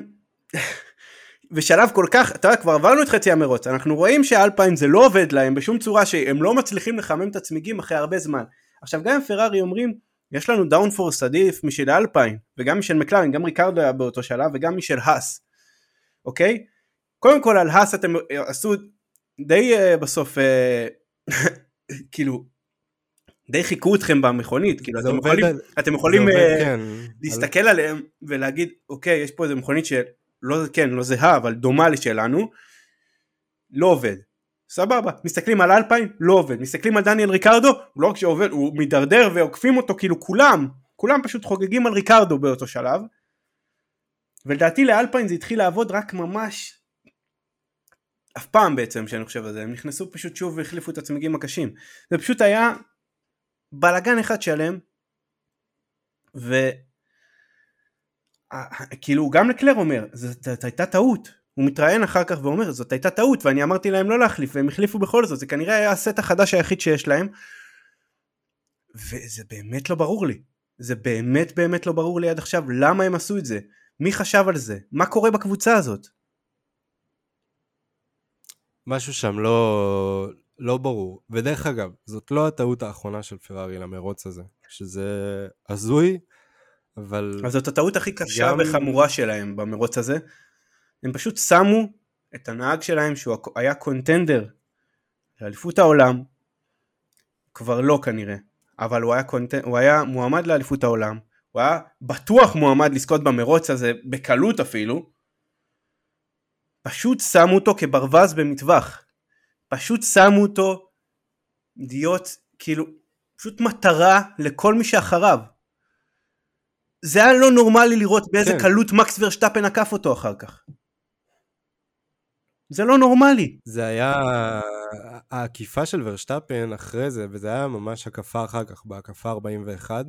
בשלב כל כך, אתה יודע, כבר עברנו את חצי המרוץ, אנחנו רואים שאלפיים זה לא עובד להם בשום צורה שהם לא מצליחים לחמם את הצמיגים אחרי הרבה זמן. עכשיו גם פרארי אומרים, יש לנו דאונפורס עדיף משל אלפיים, וגם משל מקלרין, גם ריקרדו היה באותו שלב, וגם משל האס, אוקיי? קודם כל על האס אתם עשו די uh, בסוף uh, <laughs> כאילו די חיכו אתכם במכונית כאילו אתם יכולים, על... אתם יכולים עובד, uh, כן. להסתכל על... עליהם ולהגיד אוקיי יש פה איזה מכונית שלא כן לא זהה אבל דומה לשלנו לא עובד סבבה מסתכלים על אלפיים לא עובד מסתכלים על דניאל ריקרדו לא רק שעובד הוא מידרדר ועוקפים אותו כאילו כולם כולם פשוט חוגגים על ריקרדו באותו שלב ולדעתי לאלפיים זה התחיל לעבוד רק ממש אף פעם בעצם שאני חושב על זה, הם נכנסו פשוט שוב והחליפו את הצמיגים הקשים. זה פשוט היה בלאגן אחד שלם, וכאילו גם לקלר אומר, זאת הייתה טעות, הוא מתראיין אחר כך ואומר זאת הייתה טעות ואני אמרתי להם לא להחליף והם החליפו בכל זאת, זה כנראה היה הסט החדש היחיד שיש להם, וזה באמת לא ברור לי, זה באמת באמת לא ברור לי עד עכשיו למה הם עשו את זה, מי חשב על זה, מה קורה בקבוצה הזאת. משהו שם לא, לא ברור. ודרך אגב, זאת לא הטעות האחרונה של פרארי למרוץ הזה, שזה הזוי, אבל... אז זאת הטעות הכי קשה גם... וחמורה שלהם במרוץ הזה. הם פשוט שמו את הנהג שלהם שהוא היה קונטנדר לאליפות העולם, כבר לא כנראה, אבל הוא היה, קונט... הוא היה מועמד לאליפות העולם, הוא היה בטוח מועמד לזכות במרוץ הזה, בקלות אפילו, פשוט שמו אותו כברווז במטווח, פשוט שמו אותו להיות כאילו פשוט מטרה לכל מי שאחריו. זה היה לא נורמלי לראות באיזה כן. קלות מקס ורשטפן עקף אותו אחר כך. זה לא נורמלי. זה היה העקיפה של ורשטפן אחרי זה, וזה היה ממש הקפה אחר כך, בהקפה 41.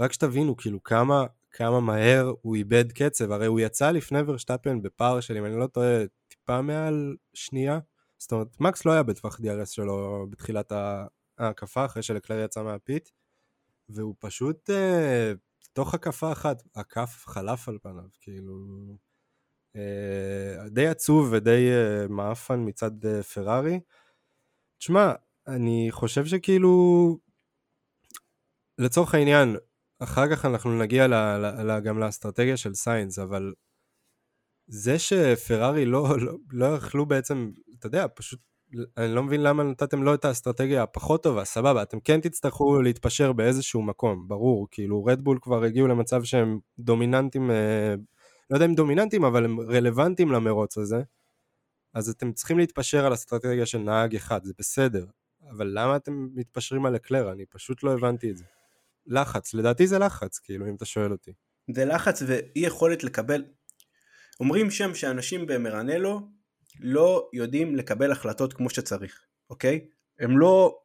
רק שתבינו, כאילו, כמה, כמה מהר הוא איבד קצב, הרי הוא יצא לפני ורשטפן בפער של, אם אני לא טועה, טיפה מעל שנייה. זאת אומרת, מקס לא היה בטווח DRS שלו בתחילת ההקפה, אחרי שלקלר יצא מהפיט, והוא פשוט, אה, תוך הקפה אחת, הכף חלף על פניו, כאילו... אה, די עצוב ודי אה, מעפן מצד אה, פרארי. תשמע, אני חושב שכאילו, לצורך העניין, אחר כך אנחנו נגיע ל, ל, ל, גם לאסטרטגיה של סיינס, אבל זה שפרארי לא, לא, לא יכלו בעצם, אתה יודע, פשוט, אני לא מבין למה נתתם לו את האסטרטגיה הפחות טובה, סבבה, אתם כן תצטרכו להתפשר באיזשהו מקום, ברור, כאילו רדבול כבר הגיעו למצב שהם דומיננטים לא יודע אם דומיננטיים, אבל הם רלוונטיים למרוץ הזה, אז אתם צריכים להתפשר על אסטרטגיה של נהג אחד, זה בסדר, אבל למה אתם מתפשרים על אקלר? אני פשוט לא הבנתי את זה. לחץ, לדעתי זה לחץ, כאילו, אם אתה שואל אותי. זה לחץ ואי יכולת לקבל... אומרים שם שאנשים במרנלו לא יודעים לקבל החלטות כמו שצריך, אוקיי? הם לא...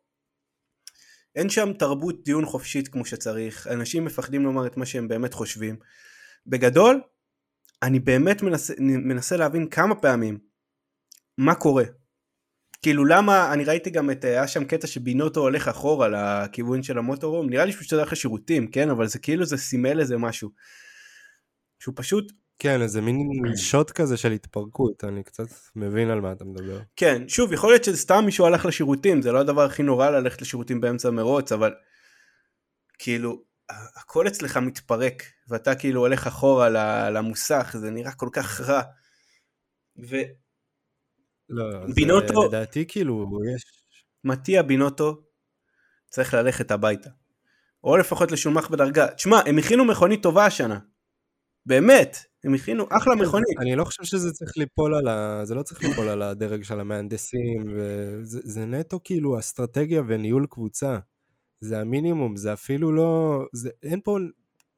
אין שם תרבות דיון חופשית כמו שצריך, אנשים מפחדים לומר את מה שהם באמת חושבים. בגדול, אני באמת מנסה, מנסה להבין כמה פעמים מה קורה. כאילו למה, אני ראיתי גם את, היה שם קטע שבינוטו הולך אחורה לכיוון של המוטורום, נראה לי שהוא שתדע לך שירותים, כן? אבל זה כאילו זה סימל איזה משהו. שהוא פשוט... כן, איזה מין <clears throat> שוט כזה של התפרקות, אני קצת מבין על מה אתה מדבר. כן, שוב, יכול להיות שזה סתם מישהו הלך לשירותים, זה לא הדבר הכי נורא ללכת לשירותים באמצע המרוץ, אבל כאילו, הכל אצלך מתפרק, ואתה כאילו הולך אחורה למוסך, זה נראה כל כך רע. ו... לא, בינוטו, זה לדעתי כאילו יש... מתיה בינוטו צריך ללכת הביתה. או לפחות לשומח בדרגה. תשמע, הם הכינו מכונית טובה השנה. באמת, הם הכינו אחלה מכונית. אני לא חושב שזה צריך ליפול על ה... זה לא צריך ליפול על הדרג של המהנדסים, וזה, זה נטו כאילו אסטרטגיה וניהול קבוצה. זה המינימום, זה אפילו לא... זה, אין פה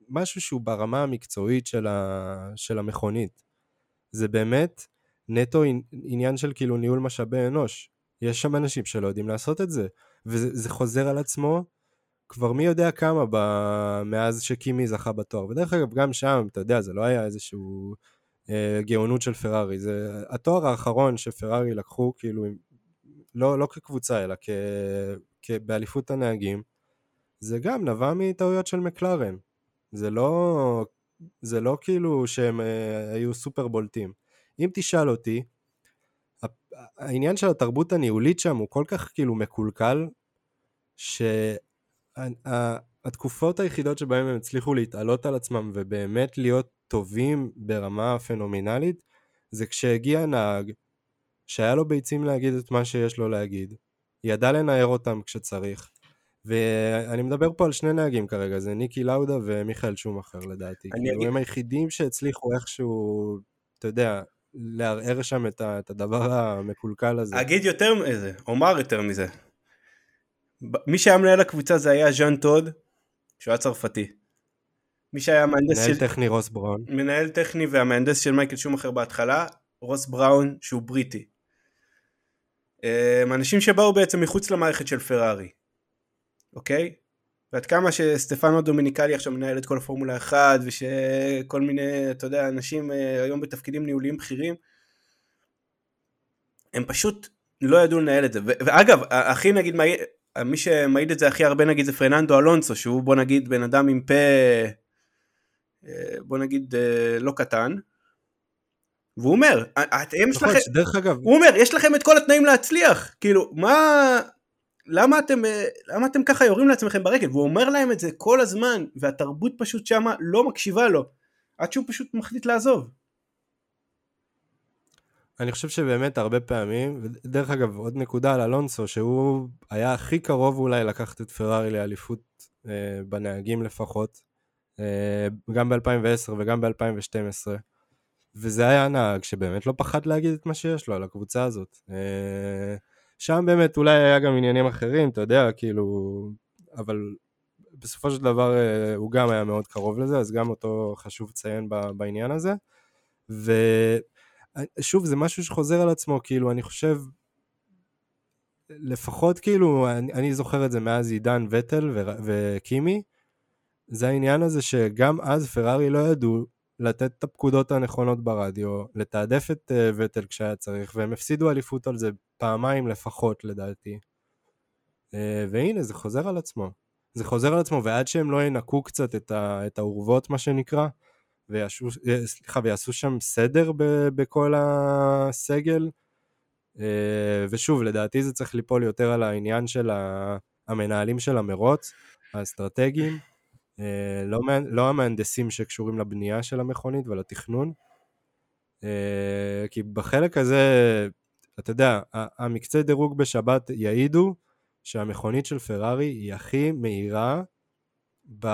משהו שהוא ברמה המקצועית של, ה, של המכונית. זה באמת נטו עניין של כאילו ניהול משאבי אנוש. יש שם אנשים שלא יודעים לעשות את זה, וזה חוזר על עצמו כבר מי יודע כמה ב... מאז שקימי זכה בתואר. ודרך אגב, גם שם, אתה יודע, זה לא היה איזשהו אה, גאונות של פרארי, זה התואר האחרון שפרארי לקחו, כאילו, לא, לא כקבוצה, אלא כ... באליפות הנהגים, זה גם נבע מטעויות של מקלרן. זה לא, זה לא כאילו שהם אה, היו סופר בולטים. אם תשאל אותי, העניין של התרבות הניהולית שם הוא כל כך כאילו מקולקל, שהתקופות היחידות שבהן הם הצליחו להתעלות על עצמם ובאמת להיות טובים ברמה פנומנלית, זה כשהגיע נהג שהיה לו ביצים להגיד את מה שיש לו להגיד, ידע לנער אותם כשצריך. ואני מדבר פה על שני נהגים כרגע, זה ניקי לאודה ומיכאל שומאחר לדעתי. כאילו אגיד... הם היחידים שהצליחו איכשהו, אתה יודע, לערער שם את הדבר המקולקל הזה. אגיד יותר מזה, אומר יותר מזה. מי שהיה מנהל הקבוצה זה היה ז'אן טוד, שהוא היה צרפתי. מי שהיה מהנדס של... מנהל טכני רוס בראון. מנהל טכני והמהנדס של מייקל שומאחר בהתחלה, רוס בראון שהוא בריטי. אמ, אנשים שבאו בעצם מחוץ למערכת של פרארי, אוקיי? ועד כמה שסטפנו דומיניקלי עכשיו מנהל את כל הפורמולה 1 ושכל מיני, אתה יודע, אנשים אה, היום בתפקידים ניהוליים בכירים, הם פשוט לא ידעו לנהל את זה. ואגב, הכי נגיד, מי שמעיד את זה הכי הרבה נגיד זה פרננדו אלונסו, שהוא בוא נגיד בן אדם עם פה, אה, בוא נגיד אה, לא קטן, והוא אומר, אתם יש לכם, דרך אגב, הוא אומר, יש לכם את כל התנאים להצליח, כאילו, מה, למה אתם, למה אתם ככה יורים לעצמכם ברגל? והוא אומר להם את זה כל הזמן, והתרבות פשוט שמה לא מקשיבה לו, עד שהוא פשוט מחליט לעזוב. אני חושב שבאמת הרבה פעמים, ודרך אגב, עוד נקודה על אלונסו, שהוא היה הכי קרוב אולי לקחת את פרארי לאליפות אה, בנהגים לפחות, אה, גם ב-2010 וגם ב-2012, וזה היה נהג שבאמת לא פחד להגיד את מה שיש לו על הקבוצה הזאת. אה, שם באמת אולי היה גם עניינים אחרים, אתה יודע, כאילו, אבל בסופו של דבר אה, הוא גם היה מאוד קרוב לזה, אז גם אותו חשוב לציין בעניין הזה. ושוב, זה משהו שחוזר על עצמו, כאילו, אני חושב, לפחות כאילו, אני, אני זוכר את זה מאז עידן וטל וקימי, זה העניין הזה שגם אז פרארי לא ידעו לתת את הפקודות הנכונות ברדיו, לתעדף את uh, וטל כשהיה צריך, והם הפסידו אליפות על זה פעמיים לפחות לדעתי. Uh, והנה, זה חוזר על עצמו. זה חוזר על עצמו, ועד שהם לא ינקו קצת את, ה, את האורוות, מה שנקרא, ויעשו, אה, סליחה, ויעשו שם סדר ב, בכל הסגל, uh, ושוב, לדעתי זה צריך ליפול יותר על העניין של המנהלים של המרוץ, האסטרטגיים, אה, לא, לא המהנדסים שקשורים לבנייה של המכונית ולתכנון, אה, כי בחלק הזה, אתה יודע, המקצה דירוג בשבת יעידו שהמכונית של פרארי היא הכי מהירה, ב...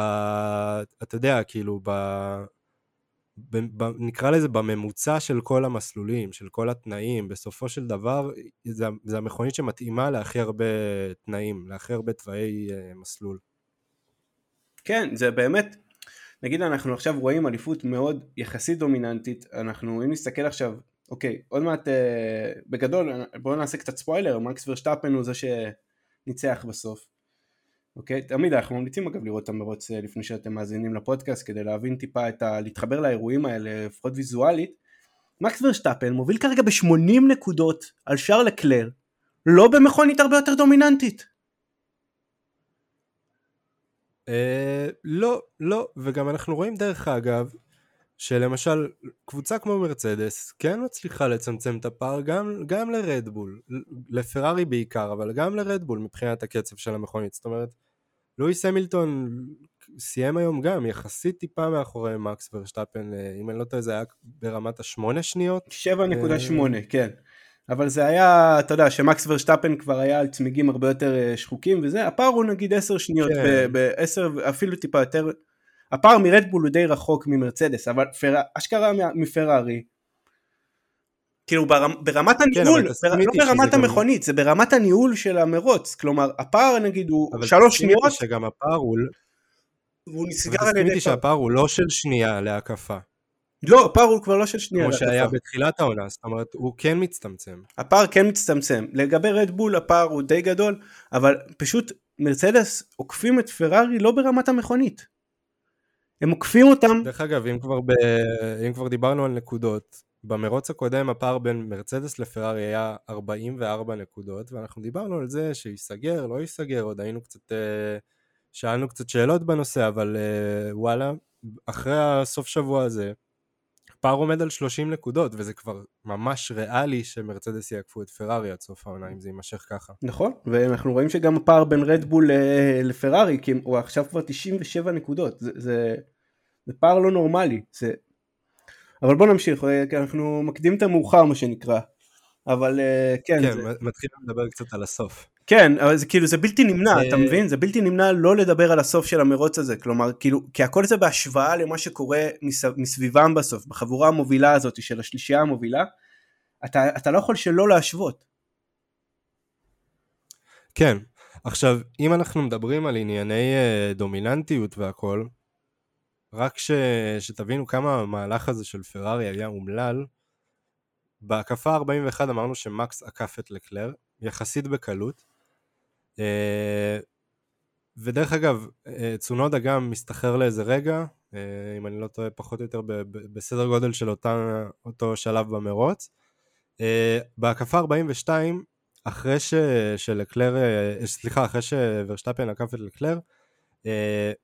אתה יודע, כאילו, ב... ב... ב... נקרא לזה בממוצע של כל המסלולים, של כל התנאים, בסופו של דבר זה, זה המכונית שמתאימה להכי הרבה תנאים, להכי הרבה תוואי uh, מסלול. כן, זה באמת, נגיד אנחנו עכשיו רואים אליפות מאוד יחסית דומיננטית, אנחנו אם נסתכל עכשיו, אוקיי, עוד מעט, אה, בגדול, בואו נעשה קצת ספוילר, מקס ורשטאפן הוא זה שניצח בסוף. אוקיי? תמיד אנחנו ממליצים אגב לראות את המרוץ אה, לפני שאתם מאזינים לפודקאסט כדי להבין טיפה את ה... להתחבר לאירועים האלה לפחות ויזואלית. מקס ורשטאפן מוביל כרגע ב-80 נקודות על שער לקלר, לא במכונית הרבה יותר דומיננטית. אה, לא, לא, וגם אנחנו רואים דרך אגב, שלמשל קבוצה כמו מרצדס כן מצליחה לצמצם את הפער גם, גם לרדבול, לפרארי בעיקר, אבל גם לרדבול מבחינת הקצב של המכונית, זאת אומרת, לואיס המילטון סיים היום גם יחסית טיפה מאחורי מקס ורשטפן, אה, אם אני לא טועה זה היה ברמת השמונה שניות. 7.8, כן. אבל זה היה, אתה יודע, שמקס ורשטפן כבר היה על צמיגים הרבה יותר אה, שחוקים וזה, הפער הוא נגיד 10 שניות, כן. ב-10 אפילו טיפה יותר, הפער מרדבול הוא די רחוק ממרצדס, אבל פר... אשכרה מפרארי, כאילו ברמ, ברמת כן, הניהול, כן, בר, לא ברמת המכונית, גם... זה ברמת הניהול של המרוץ, כלומר הפער נגיד הוא 3 שניות, שגם הפער הוא, והוא נסגר על ידי... אבל תסכים שהפער הוא לא של שנייה להקפה. לא, הפער הוא כבר לא של שנייה. כמו שהיה בתחילת העונה, זאת אומרת, הוא כן מצטמצם. הפער כן מצטמצם. לגבי רדבול הפער הוא די גדול, אבל פשוט מרצדס עוקפים את פרארי לא ברמת המכונית. הם עוקפים אותם. דרך אגב, אם כבר, ב... אם כבר דיברנו על נקודות, במרוץ הקודם הפער בין מרצדס לפרארי היה 44 נקודות, ואנחנו דיברנו על זה שייסגר, לא ייסגר, עוד היינו קצת, אה, שאלנו קצת שאלות בנושא, אבל אה, וואלה, אחרי הסוף שבוע הזה, הפער עומד על 30 נקודות, וזה כבר ממש ריאלי שמרצדס יעקפו את פרארי עד סוף העונה, אם זה יימשך ככה. נכון, ואנחנו רואים שגם הפער בין רדבול אה, לפרארי, כי הוא עכשיו כבר 97 נקודות, זה, זה, זה פער לא נורמלי, זה... אבל בוא נמשיך, אה, כי אנחנו מקדים את המאוחר מה שנקרא, אבל אה, כן. כן, זה... מתחילים לדבר קצת על הסוף. כן, אבל זה כאילו זה בלתי נמנע, אתה מבין? זה בלתי נמנע לא לדבר על הסוף של המרוץ הזה, כלומר, כאילו, כי הכל זה בהשוואה למה שקורה מסביבם בסוף, בחבורה המובילה הזאת של השלישייה המובילה, אתה, אתה לא יכול שלא להשוות. כן, עכשיו, אם אנחנו מדברים על ענייני uh, דומיננטיות והכל, רק ש, שתבינו כמה המהלך הזה של פרארי היה אומלל, בהקפה 41 אמרנו שמקס עקף את לקלר, יחסית בקלות, אה, ודרך אגב, אה, צונודה גם מסתחרר לאיזה רגע, אה, אם אני לא טועה פחות או יותר בסדר גודל של אותה, אותו שלב במרוץ. בהקפה 42, אחרי ש, שלקלר, סליחה, אחרי שוורשטפן עקף את לקלר,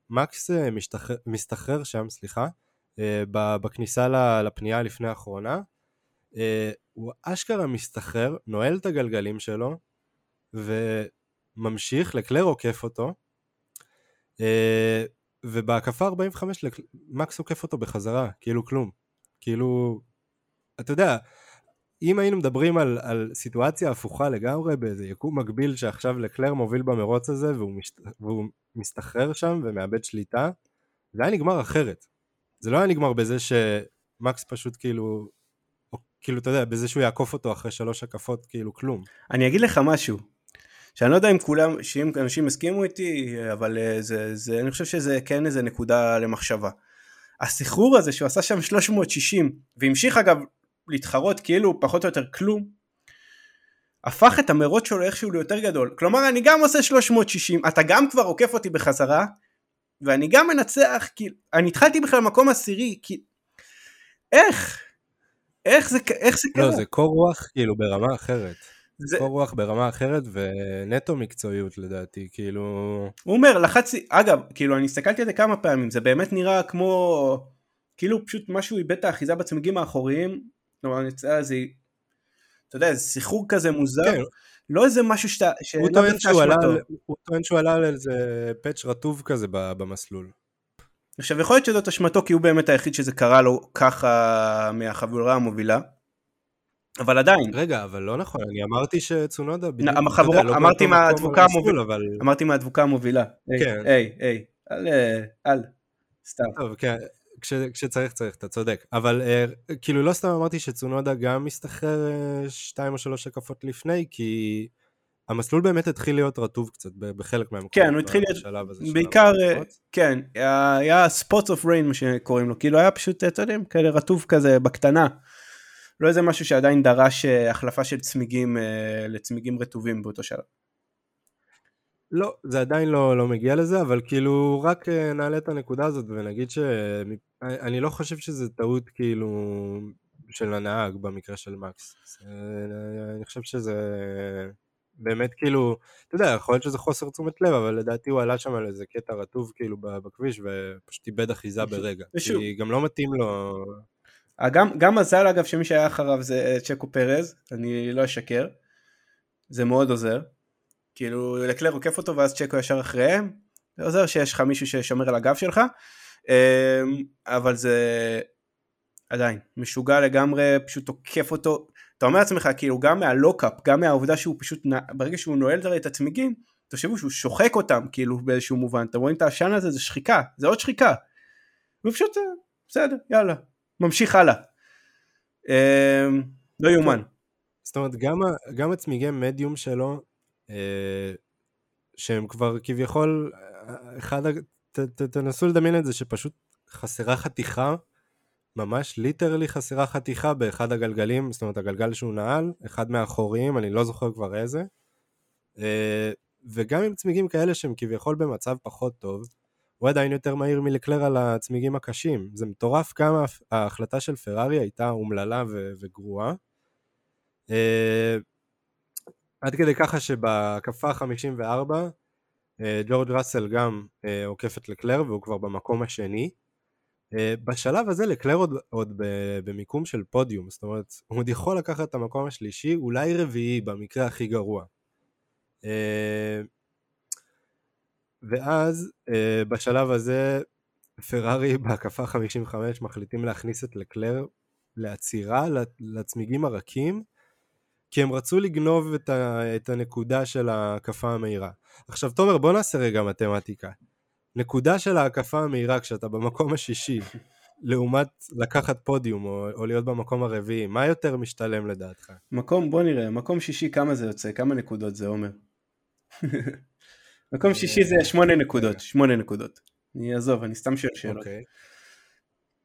מקס משתחרר, מסתחרר שם, סליחה, בכניסה לפנייה לפני האחרונה, הוא אשכרה מסתחרר, נועל את הגלגלים שלו, ו... ממשיך, לקלר עוקף אותו, אה, ובהקפה 45 מקס עוקף אותו בחזרה, כאילו כלום. כאילו, אתה יודע, אם היינו מדברים על, על סיטואציה הפוכה לגמרי, באיזה יקום מקביל שעכשיו לקלר מוביל במרוץ הזה והוא, משת, והוא מסתחרר שם ומאבד שליטה, זה היה נגמר אחרת. זה לא היה נגמר בזה שמקס פשוט כאילו, או, כאילו אתה יודע, בזה שהוא יעקוף אותו אחרי שלוש הקפות, כאילו כלום. אני אגיד לך משהו, שאני לא יודע אם כולם, שאם אנשים הסכימו איתי, אבל אה, זה, זה, אני חושב שזה כן איזה נקודה למחשבה. הסחרור הזה שהוא עשה שם 360 והמשיך אגב להתחרות כאילו פחות או יותר כלום הפך את המרוץ שלו איכשהו ליותר גדול. כלומר אני גם עושה 360 אתה גם כבר עוקף אותי בחזרה ואני גם מנצח כאילו אני התחלתי בכלל מקום עשירי כי איך? איך זה איך זה לא, קרה? לא זה קור רוח כאילו ברמה אחרת. זה... קור רוח ברמה אחרת ונטו מקצועיות לדעתי, כאילו... הוא אומר, לחצי, אגב, כאילו אני הסתכלתי על זה כמה פעמים, זה באמת נראה כמו, כאילו פשוט משהו איבד את האחיזה בצמיגים האחוריים, כלומר, נצא איזה, אתה יודע, איזה סחרור כזה מוזר, כן. לא איזה משהו שאתה... הוא טוען שהוא עלה, על, הוא טוען שהוא עלה על איזה פאץ' רטוב כזה במסלול. עכשיו יכול להיות שזאת אשמתו כי הוא באמת היחיד שזה קרה לו ככה מהחבורה המובילה. אבל עדיין. רגע, אבל לא נכון, אני אמרתי שצונודה בדיוק, החבורה, לא אמרתי מהדבוקה המובילה, אבל... אמרתי מהדבוקה המובילה. כן. היי, היי, אל, אל, סתם. טוב, כן, כש, כשצריך צריך, אתה צודק. אבל uh, כאילו לא סתם אמרתי שצונודה גם מסתחרר uh, שתיים או שלוש הקפות לפני, כי המסלול באמת התחיל להיות רטוב קצת בחלק מהמקומות. כן, הוא התחיל להיות, בעיקר, uh, כן, היה spots of rain מה שקוראים לו, כאילו היה פשוט, אתה יודע, כאלה רטוב כזה בקטנה. לא איזה משהו שעדיין דרש אה, החלפה של צמיגים אה, לצמיגים רטובים באותו שלב. לא, זה עדיין לא, לא מגיע לזה, אבל כאילו רק אה, נעלה את הנקודה הזאת ונגיד שאני לא חושב שזה טעות כאילו של הנהג במקרה של מקס. אני חושב שזה באמת כאילו, אתה יודע, יכול להיות שזה חוסר תשומת לב, אבל לדעתי הוא עלה שם על איזה קטע רטוב כאילו בכביש ופשוט איבד אחיזה ברגע. ושוב. כי גם לא מתאים לו... גם, גם מזל אגב שמי שהיה אחריו זה אה, צ'קו פרז, אני לא אשקר, זה מאוד עוזר, כאילו לקלר עוקף אותו ואז צ'קו ישר אחריהם, זה עוזר שיש לך מישהו ששומר על הגב שלך, אמ, אבל זה עדיין משוגע לגמרי, פשוט עוקף אותו, אתה אומר לעצמך כאילו גם מהלוקאפ, גם מהעובדה שהוא פשוט, ברגע שהוא נועל את הצמיגים, תחשבו שהוא שוחק אותם כאילו באיזשהו מובן, אתם רואים את העשן הזה, זה שחיקה, זה עוד שחיקה, ופשוט אה, בסדר, יאללה, ממשיך הלאה. אמ, לא יאומן. זאת אומרת, גם, גם הצמיגי מדיום שלו, שהם כבר כביכול, אחד, ת, ת, תנסו לדמיין את זה שפשוט חסרה חתיכה, ממש ליטרלי חסרה חתיכה באחד הגלגלים, זאת אומרת הגלגל שהוא נעל, אחד מהאחוריים, אני לא זוכר כבר איזה, אה, וגם עם צמיגים כאלה שהם כביכול במצב פחות טוב, הוא עדיין יותר מהיר מלקלר על הצמיגים הקשים. זה מטורף כמה ההחלטה של פרארי הייתה אומללה וגרועה. עד כדי ככה שבהקפה 54 uh, ג'ורג' ראסל גם uh, עוקף את לקלר והוא כבר במקום השני. Uh, בשלב הזה לקלר עוד, עוד במיקום של פודיום, זאת אומרת הוא עוד יכול לקחת את המקום השלישי, אולי רביעי במקרה הכי גרוע. ואז בשלב הזה פרארי בהקפה 55 מחליטים להכניס את לקלר לעצירה לצמיגים הרכים כי הם רצו לגנוב את, ה, את הנקודה של ההקפה המהירה. עכשיו תומר בוא נעשה רגע מתמטיקה. נקודה של ההקפה המהירה כשאתה במקום השישי לעומת לקחת פודיום או, או להיות במקום הרביעי, מה יותר משתלם לדעתך? מקום, בוא נראה, מקום שישי כמה זה יוצא? כמה נקודות זה עומר? <laughs> מקום שישי זה שמונה נקודות, שמונה נקודות. אני אעזוב, אני סתם שואל שאלות. אוקיי.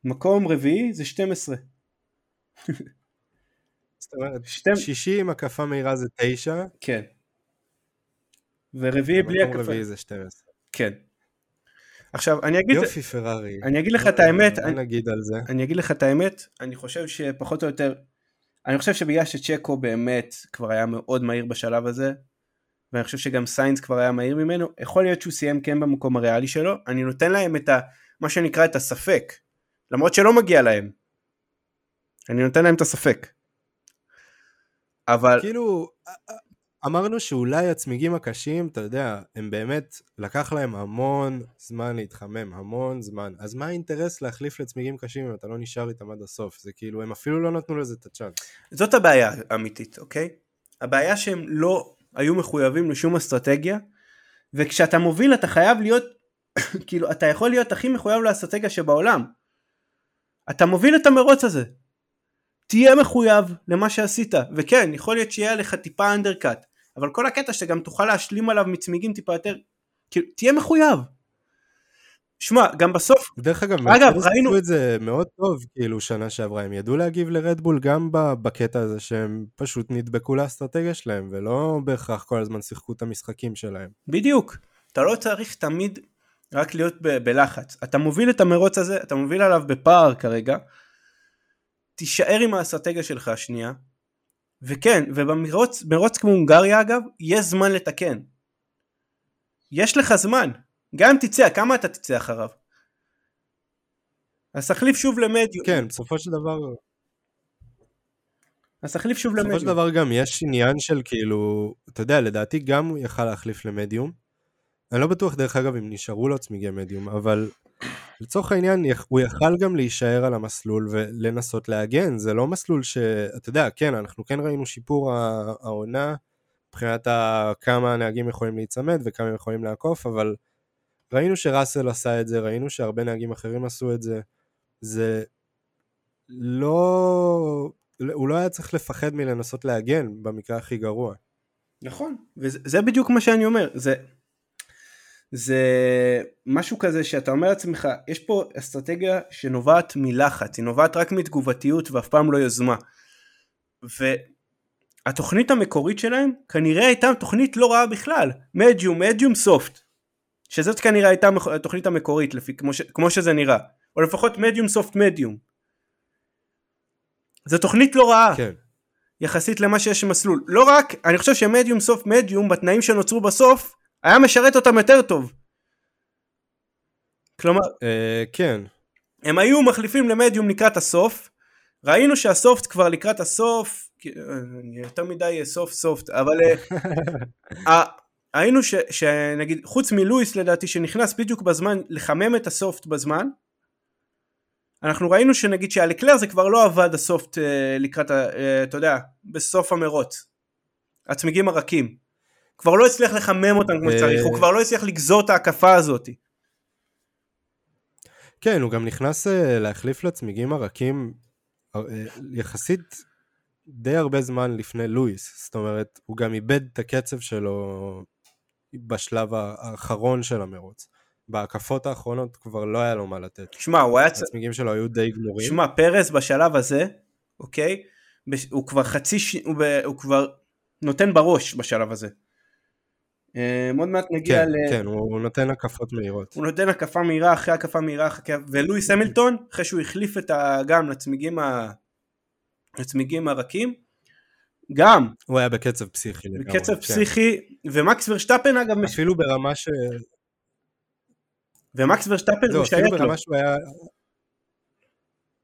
מקום רביעי זה 12. <laughs> זאת אומרת, שישי עם הקפה מהירה זה 9. כן. ורביעי בלי הקפה. רביעי זה 12. כן. עכשיו אני אגיד, יופי פרארי, אני אגיד לך את האמת, אני, נגיד על זה, אני אגיד לך את האמת, אני חושב שפחות או יותר, אני חושב שבגלל שצ'קו באמת כבר היה מאוד מהיר בשלב הזה, ואני חושב שגם סיינס כבר היה מהיר ממנו, יכול להיות שהוא סיים כן במקום הריאלי שלו, אני נותן להם את ה... מה שנקרא את הספק, למרות שלא מגיע להם. אני נותן להם את הספק. אבל... כאילו, אמרנו שאולי הצמיגים הקשים, אתה יודע, הם באמת, לקח להם המון זמן להתחמם, המון זמן. אז מה האינטרס להחליף לצמיגים קשים אם אתה לא נשאר איתם עד הסוף? זה כאילו, הם אפילו לא נתנו לזה את הצ'אנס. זאת הבעיה האמיתית, אוקיי? הבעיה שהם לא היו מחויבים לשום אסטרטגיה, וכשאתה מוביל אתה חייב להיות, <coughs> כאילו, אתה יכול להיות הכי מחויב לאסטרטגיה שבעולם. אתה מוביל את המרוץ הזה. תהיה מחויב למה שעשית, וכן, יכול להיות שיהיה לך טיפה אנדרקאט, אבל כל הקטע שאתה גם תוכל להשלים עליו מצמיגים טיפה יותר, כאילו, תהיה מחויב. שמע, גם בסוף, דרך אגב, אגב, ראינו- את זה מאוד טוב, כאילו, שנה שעברה. הם ידעו להגיב לרדבול גם בקטע הזה שהם פשוט נדבקו לאסטרטגיה שלהם, ולא בהכרח כל הזמן שיחקו את המשחקים שלהם. בדיוק, אתה לא צריך תמיד רק להיות ב- בלחץ. אתה מוביל את המרוץ הזה, אתה מוביל עליו בפער כרגע, תישאר עם האסטרטגיה שלך השנייה, וכן, ובמרוץ מרוץ כמו הונגריה אגב, יש זמן לתקן. יש לך זמן, גם אם תצא, כמה אתה תצא אחריו? אז תחליף שוב למדיום, כן, בסופו של דבר, אז תחליף שוב בסופו של למדיום. דבר גם יש עניין של כאילו, אתה יודע, לדעתי גם הוא יכל להחליף למדיום. אני לא בטוח דרך אגב אם נשארו לו צמיגי מדיום, אבל לצורך העניין הוא יכל גם להישאר על המסלול ולנסות להגן, זה לא מסלול שאתה יודע, כן, אנחנו כן ראינו שיפור העונה מבחינת כמה הנהגים יכולים להיצמד וכמה הם יכולים לעקוף, אבל ראינו שראסל עשה את זה, ראינו שהרבה נהגים אחרים עשו את זה, זה לא... הוא לא היה צריך לפחד מלנסות להגן במקרה הכי גרוע. נכון, וזה זה בדיוק מה שאני אומר, זה, זה משהו כזה שאתה אומר לעצמך, יש פה אסטרטגיה שנובעת מלחץ, היא נובעת רק מתגובתיות ואף פעם לא יוזמה. והתוכנית המקורית שלהם כנראה הייתה תוכנית לא רעה בכלל, מדיום, מדיום סופט, שזאת כנראה הייתה התוכנית המקורית לפי, כמו, ש, כמו שזה נראה, או לפחות מדיום סופט מדיום. זו תוכנית לא רעה. כן. יחסית למה שיש במסלול. לא רק, אני חושב שמדיום סוף מדיום בתנאים שנוצרו בסוף, היה משרת אותם יותר טוב. כלומר, אה, כן. הם היו מחליפים למדיום לקראת הסוף, ראינו שהסופט כבר לקראת הסוף, אה, יותר מדי סוף סופט, אבל אה, <laughs> ה- ראינו ש, שנגיד, חוץ מלואיס לדעתי שנכנס בדיוק בזמן לחמם את הסופט בזמן, אנחנו ראינו שנגיד שהלקלר זה כבר לא עבד הסופט אה, לקראת, אה, אתה יודע, בסוף המרוץ. הצמיגים הרכים. כבר לא הצליח לחמם אותם כמו אה, שצריך, הוא כבר לא הצליח לגזור את ההקפה הזאת. כן, הוא גם נכנס אה, להחליף לצמיגים הרכים אה, יחסית די הרבה זמן לפני לואיס. זאת אומרת, הוא גם איבד את הקצב שלו בשלב האחרון של המרוץ. בהקפות האחרונות כבר לא היה לו מה לתת. שמע, הוא היה... הצמיגים שלו היו די גמורים. שמע, פרס בשלב הזה, אוקיי? הוא כבר חצי ש... הוא, ב... הוא כבר נותן בראש בשלב הזה. אה, עוד מעט נגיע כן, ל... כן, הוא הוא נותן הקפות מהירות. הוא נותן הקפה מהירה אחרי הקפה מהירה אחרי... ולואיס המילטון, אחרי שהוא החליף את ה... גם לצמיגים, ה... לצמיגים הרכים, גם הוא היה בקצב פסיכי לגמרי. בקצב כן. פסיכי, ומקס ורשטפן אגב. אפילו ברמה ש... ומקס ורשטפן זהו, משייט אפילו לו. ברמה שהוא היה...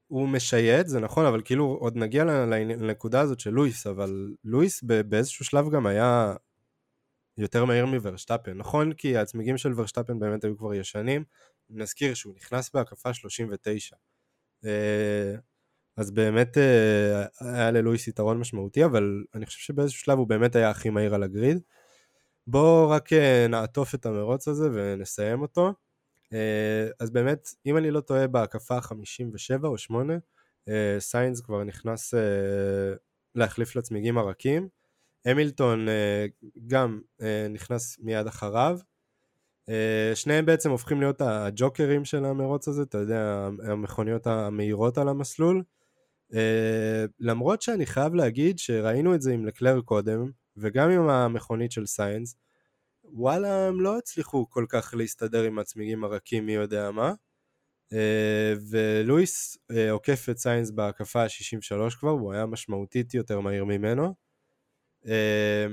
הוא משייט, זה נכון, אבל כאילו עוד נגיע לנקודה הזאת של לואיס, אבל לואיס באיזשהו שלב גם היה יותר מהיר מוורשטפן. נכון, כי הצמיגים של ורשטפן באמת היו כבר ישנים. נזכיר שהוא נכנס בהקפה 39. אה, אז באמת אה, היה ללואיס יתרון משמעותי, אבל אני חושב שבאיזשהו שלב הוא באמת היה הכי מהיר על הגריד. בואו רק אה, נעטוף את המרוץ הזה ונסיים אותו. אז באמת, אם אני לא טועה, בהקפה ה-57 או 8, אה, סיינס כבר נכנס להחליף לצמיגים הרכים. המילטון אה, גם אה, נכנס מיד אחריו. אה, שניהם בעצם הופכים להיות הג'וקרים של המרוץ הזה, אתה יודע, המכוניות המהירות על המסלול. למרות שאני חייב להגיד שראינו את זה עם לקלר קודם, וגם עם המכונית של סיינס, וואלה, הם לא הצליחו כל כך להסתדר עם הצמיגים הרכים מי יודע מה. ולואיס עוקף את סיינס בהקפה ה-63 כבר, הוא היה משמעותית יותר מהיר ממנו. אה,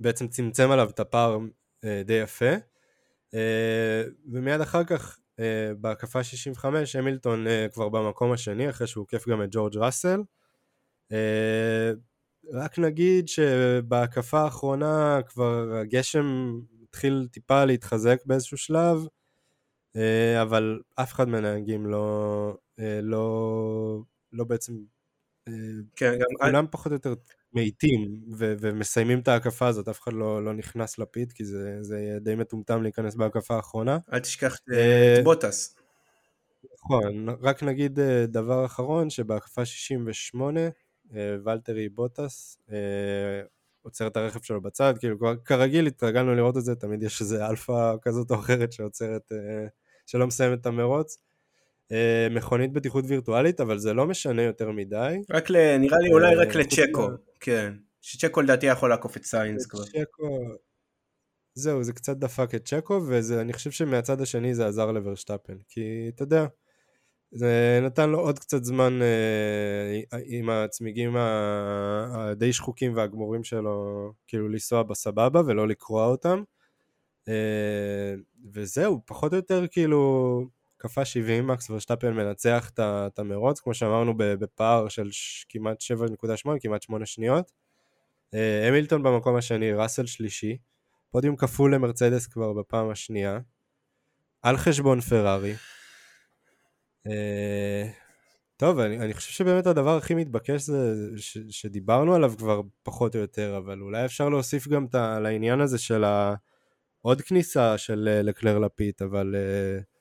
בעצם צמצם עליו את הפער אה, די יפה. אה, ומיד אחר כך, אה, בהקפה 65, המילטון כבר במקום השני, אחרי שהוא עוקף גם את ג'ורג' ראסל. רק נגיד שבהקפה האחרונה כבר הגשם התחיל טיפה להתחזק באיזשהו שלב, אבל אף אחד מהנהגים לא, לא, לא בעצם, כן, גם... כולם פחות או יותר מאיטים ו- ומסיימים את ההקפה הזאת, אף אחד לא, לא נכנס לפיד, כי זה, זה די מטומטם להיכנס בהקפה האחרונה. אל תשכח את בוטס. נכון, רק נגיד דבר אחרון, שבהקפה 68, ולטרי בוטס עוצר את הרכב שלו בצד, כאילו כרגיל התרגלנו לראות את זה, תמיד יש איזה אלפא כזאת או אחרת שעוצרת, שלא מסיימת את המרוץ. אה, מכונית בטיחות וירטואלית, אבל זה לא משנה יותר מדי. רק ל... נראה לי אולי רק אה, לצ'קו, כן. שצ'קו לדעתי יכול לעקוף את סיינס כבר. צ'קו... זהו, זה קצת דפק את צ'קו, ואני חושב שמהצד השני זה עזר לברשטפן, כי אתה יודע, זה נתן לו עוד קצת זמן אה, עם הצמיגים הדי שחוקים והגמורים שלו, כאילו לנסוע בסבבה ולא לקרוע אותם. אה, וזהו, פחות או יותר כאילו קפה 70 מקס ורשטפל מנצח את המרוץ, כמו שאמרנו בפער של כמעט 7.8, כמעט 8 שניות. אה, המילטון במקום השני, ראסל שלישי, פודיום כפול למרצדס כבר בפעם השנייה, על חשבון פרארי. אה, טוב, אני, אני חושב שבאמת הדבר הכי מתבקש זה ש, שדיברנו עליו כבר פחות או יותר, אבל אולי אפשר להוסיף גם את, לעניין הזה של ה... עוד כניסה של אה, לקלר לפיט, אבל אה,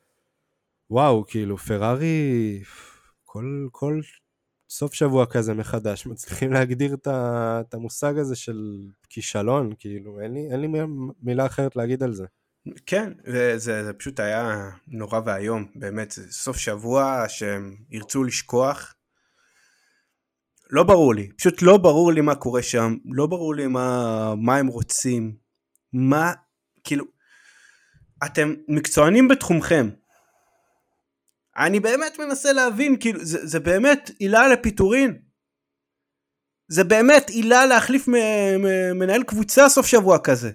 וואו, כאילו, פרארי, כל, כל סוף שבוע כזה מחדש, <laughs> מצליחים להגדיר את המושג הזה של כישלון, כאילו, אין לי, אין לי מילה אחרת להגיד על זה. כן, זה, זה, פשוט היה נורא ואיום, באמת, סוף שבוע שהם ירצו לשכוח. לא ברור לי, פשוט לא ברור לי מה קורה שם, לא ברור לי מה, מה הם רוצים, מה כאילו, אתם מקצוענים בתחומכם. אני באמת מנסה להבין, כאילו, זה, זה באמת עילה לפיטורין. זה באמת עילה להחליף מנהל קבוצה סוף שבוע כזה.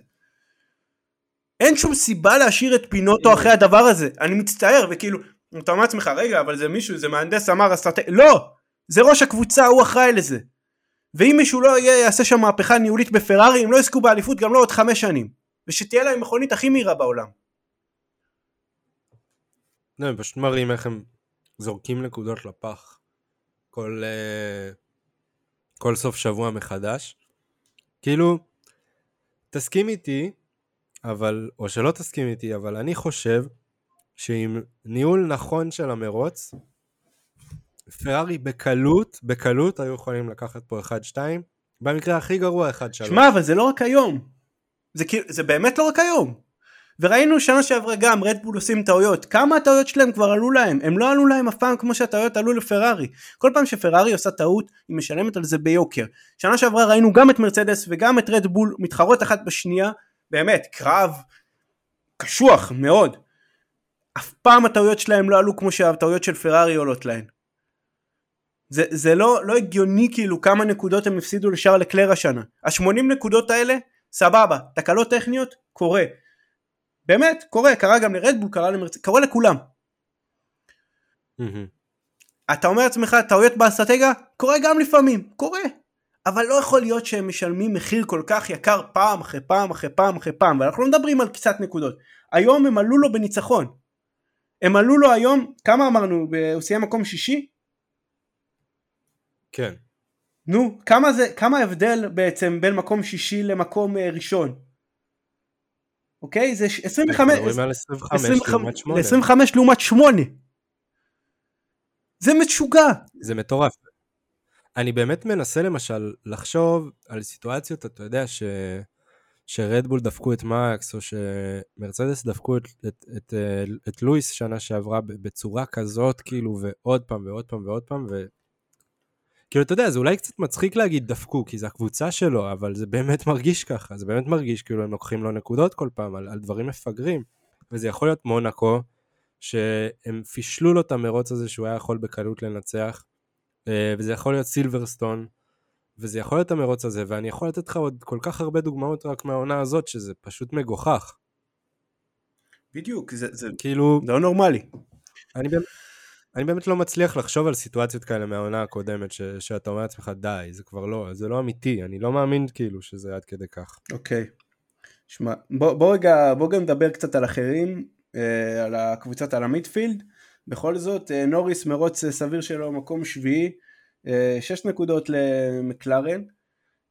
אין שום סיבה להשאיר את פינוטו אחרי הדבר הזה. אני מצטער, וכאילו, אתה אומר לעצמך, רגע, אבל זה מישהו, זה מהנדס אמר אסטרטגיה. לא! זה ראש הקבוצה, הוא אחראי לזה. ואם מישהו לא יהיה, יעשה שם מהפכה ניהולית בפרארי, הם לא יזכו באליפות גם לא עוד חמש שנים. ושתהיה להם מכונית הכי מהירה בעולם. לא, הם פשוט מראים איך הם זורקים נקודות לפח כל, uh, כל סוף שבוע מחדש. כאילו, תסכים איתי, אבל, או שלא תסכים איתי, אבל אני חושב שעם ניהול נכון של המרוץ, פרארי בקלות, בקלות היו יכולים לקחת פה 1-2, במקרה הכי גרוע 1-3. שמע, אבל זה לא רק היום. זה, כאילו, זה באמת לא רק היום. וראינו שנה שעברה גם רדבול עושים טעויות. כמה הטעויות שלהם כבר עלו להם? הם לא עלו להם אף פעם כמו שהטעויות עלו לפרארי. כל פעם שפרארי עושה טעות היא משלמת על זה ביוקר. שנה שעברה ראינו גם את מרצדס וגם את רדבול מתחרות אחת בשנייה. באמת קרב קשוח מאוד. אף פעם הטעויות שלהם לא עלו כמו שהטעויות של פרארי עולות להן. זה, זה לא, לא הגיוני כאילו כמה נקודות הם הפסידו לשאר לקלר השנה. ה-80 נקודות האלה סבבה, תקלות טכניות, קורה. באמת, קורה, קרה גם לרדבול, קרה למרצ... קורה לכולם. אתה אומר לעצמך, טעויות באסטרטגיה? קורה גם לפעמים, קורה. אבל לא יכול להיות שהם משלמים מחיר כל כך יקר פעם אחרי פעם אחרי פעם אחרי פעם, ואנחנו לא מדברים על קצת נקודות. היום הם עלו לו בניצחון. הם עלו לו היום, כמה אמרנו, הוא סיים מקום שישי? כן. נו, כמה זה, כמה ההבדל בעצם בין מקום שישי למקום uh, ראשון? אוקיי? זה 25, 25 לעומת 8. זה משוגע. זה מטורף. אני באמת מנסה למשל לחשוב על סיטואציות, אתה יודע, ש... שרדבול דפקו את מקס, או שמרצדס דפקו את, את, את, אה, את לואיס שנה שעברה בצורה כזאת, כאילו, ועוד פעם ועוד פעם ועוד פעם, ו... כאילו, אתה יודע, זה אולי קצת מצחיק להגיד דפקו, כי זה הקבוצה שלו, אבל זה באמת מרגיש ככה, זה באמת מרגיש כאילו הם לוקחים לו נקודות כל פעם על, על דברים מפגרים. וזה יכול להיות מונאקו, שהם פישלו לו את המרוץ הזה שהוא היה יכול בקלות לנצח, אה, וזה יכול להיות סילברסטון, וזה יכול להיות המרוץ הזה, ואני יכול לתת לך עוד כל כך הרבה דוגמאות רק מהעונה הזאת, שזה פשוט מגוחך. בדיוק, זה, זה כאילו... לא נורמלי. אני באמת... אני באמת לא מצליח לחשוב על סיטואציות כאלה מהעונה הקודמת, ש, שאתה אומר לעצמך, די, זה כבר לא, זה לא אמיתי, אני לא מאמין כאילו שזה עד כדי כך. אוקיי. שמע, בוא, בוא רגע, בוא גם נדבר קצת על אחרים, אה, על הקבוצת על המיטפילד. בכל זאת, אה, נוריס מרוץ אה, סביר שלו, מקום שביעי, אה, שש נקודות למקלרן.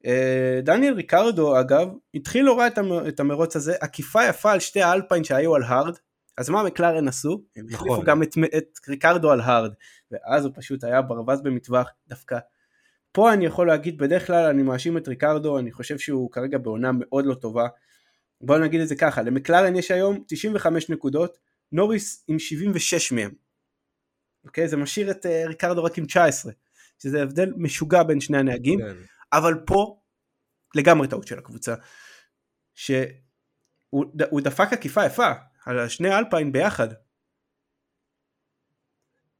אה, דניאל ריקרדו אגב, התחיל לא רע את המרוץ הזה, עקיפה יפה על שתי האלפיין שהיו על הארד, אז מה מקלרן עשו? הם נכון. החליפו גם את, את ריקרדו על הארד, ואז הוא פשוט היה ברווז במטווח דווקא. פה אני יכול להגיד, בדרך כלל אני מאשים את ריקרדו, אני חושב שהוא כרגע בעונה מאוד לא טובה. בואו נגיד את זה ככה, למקלרן יש היום 95 נקודות, נוריס עם 76 מהם. אוקיי? זה משאיר את uh, ריקרדו רק עם 19, שזה הבדל משוגע בין שני הנהגים, כן. אבל פה לגמרי טעות של הקבוצה, שהוא דפק עקיפה יפה, על שני אלפיין ביחד.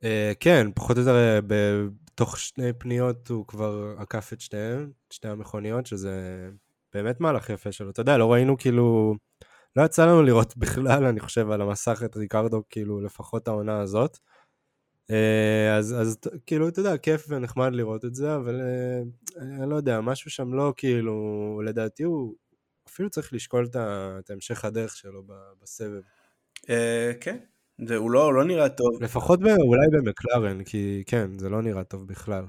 Uh, כן, פחות או יותר uh, בתוך שני פניות הוא כבר עקף את את שתי המכוניות, שזה באמת מהלך יפה שלו. אתה יודע, לא ראינו כאילו, לא יצא לנו לראות <laughs> בכלל, אני חושב, על המסך את ריקרדו, כאילו, לפחות העונה הזאת. Uh, אז, אז כאילו, אתה יודע, כיף ונחמד לראות את זה, אבל uh, אני לא יודע, משהו שם לא כאילו, לדעתי הוא אפילו צריך לשקול את המשך הדרך שלו בסבב. אה, כן, הוא לא, לא נראה טוב. לפחות אולי במקלרן, כי כן, זה לא נראה טוב בכלל.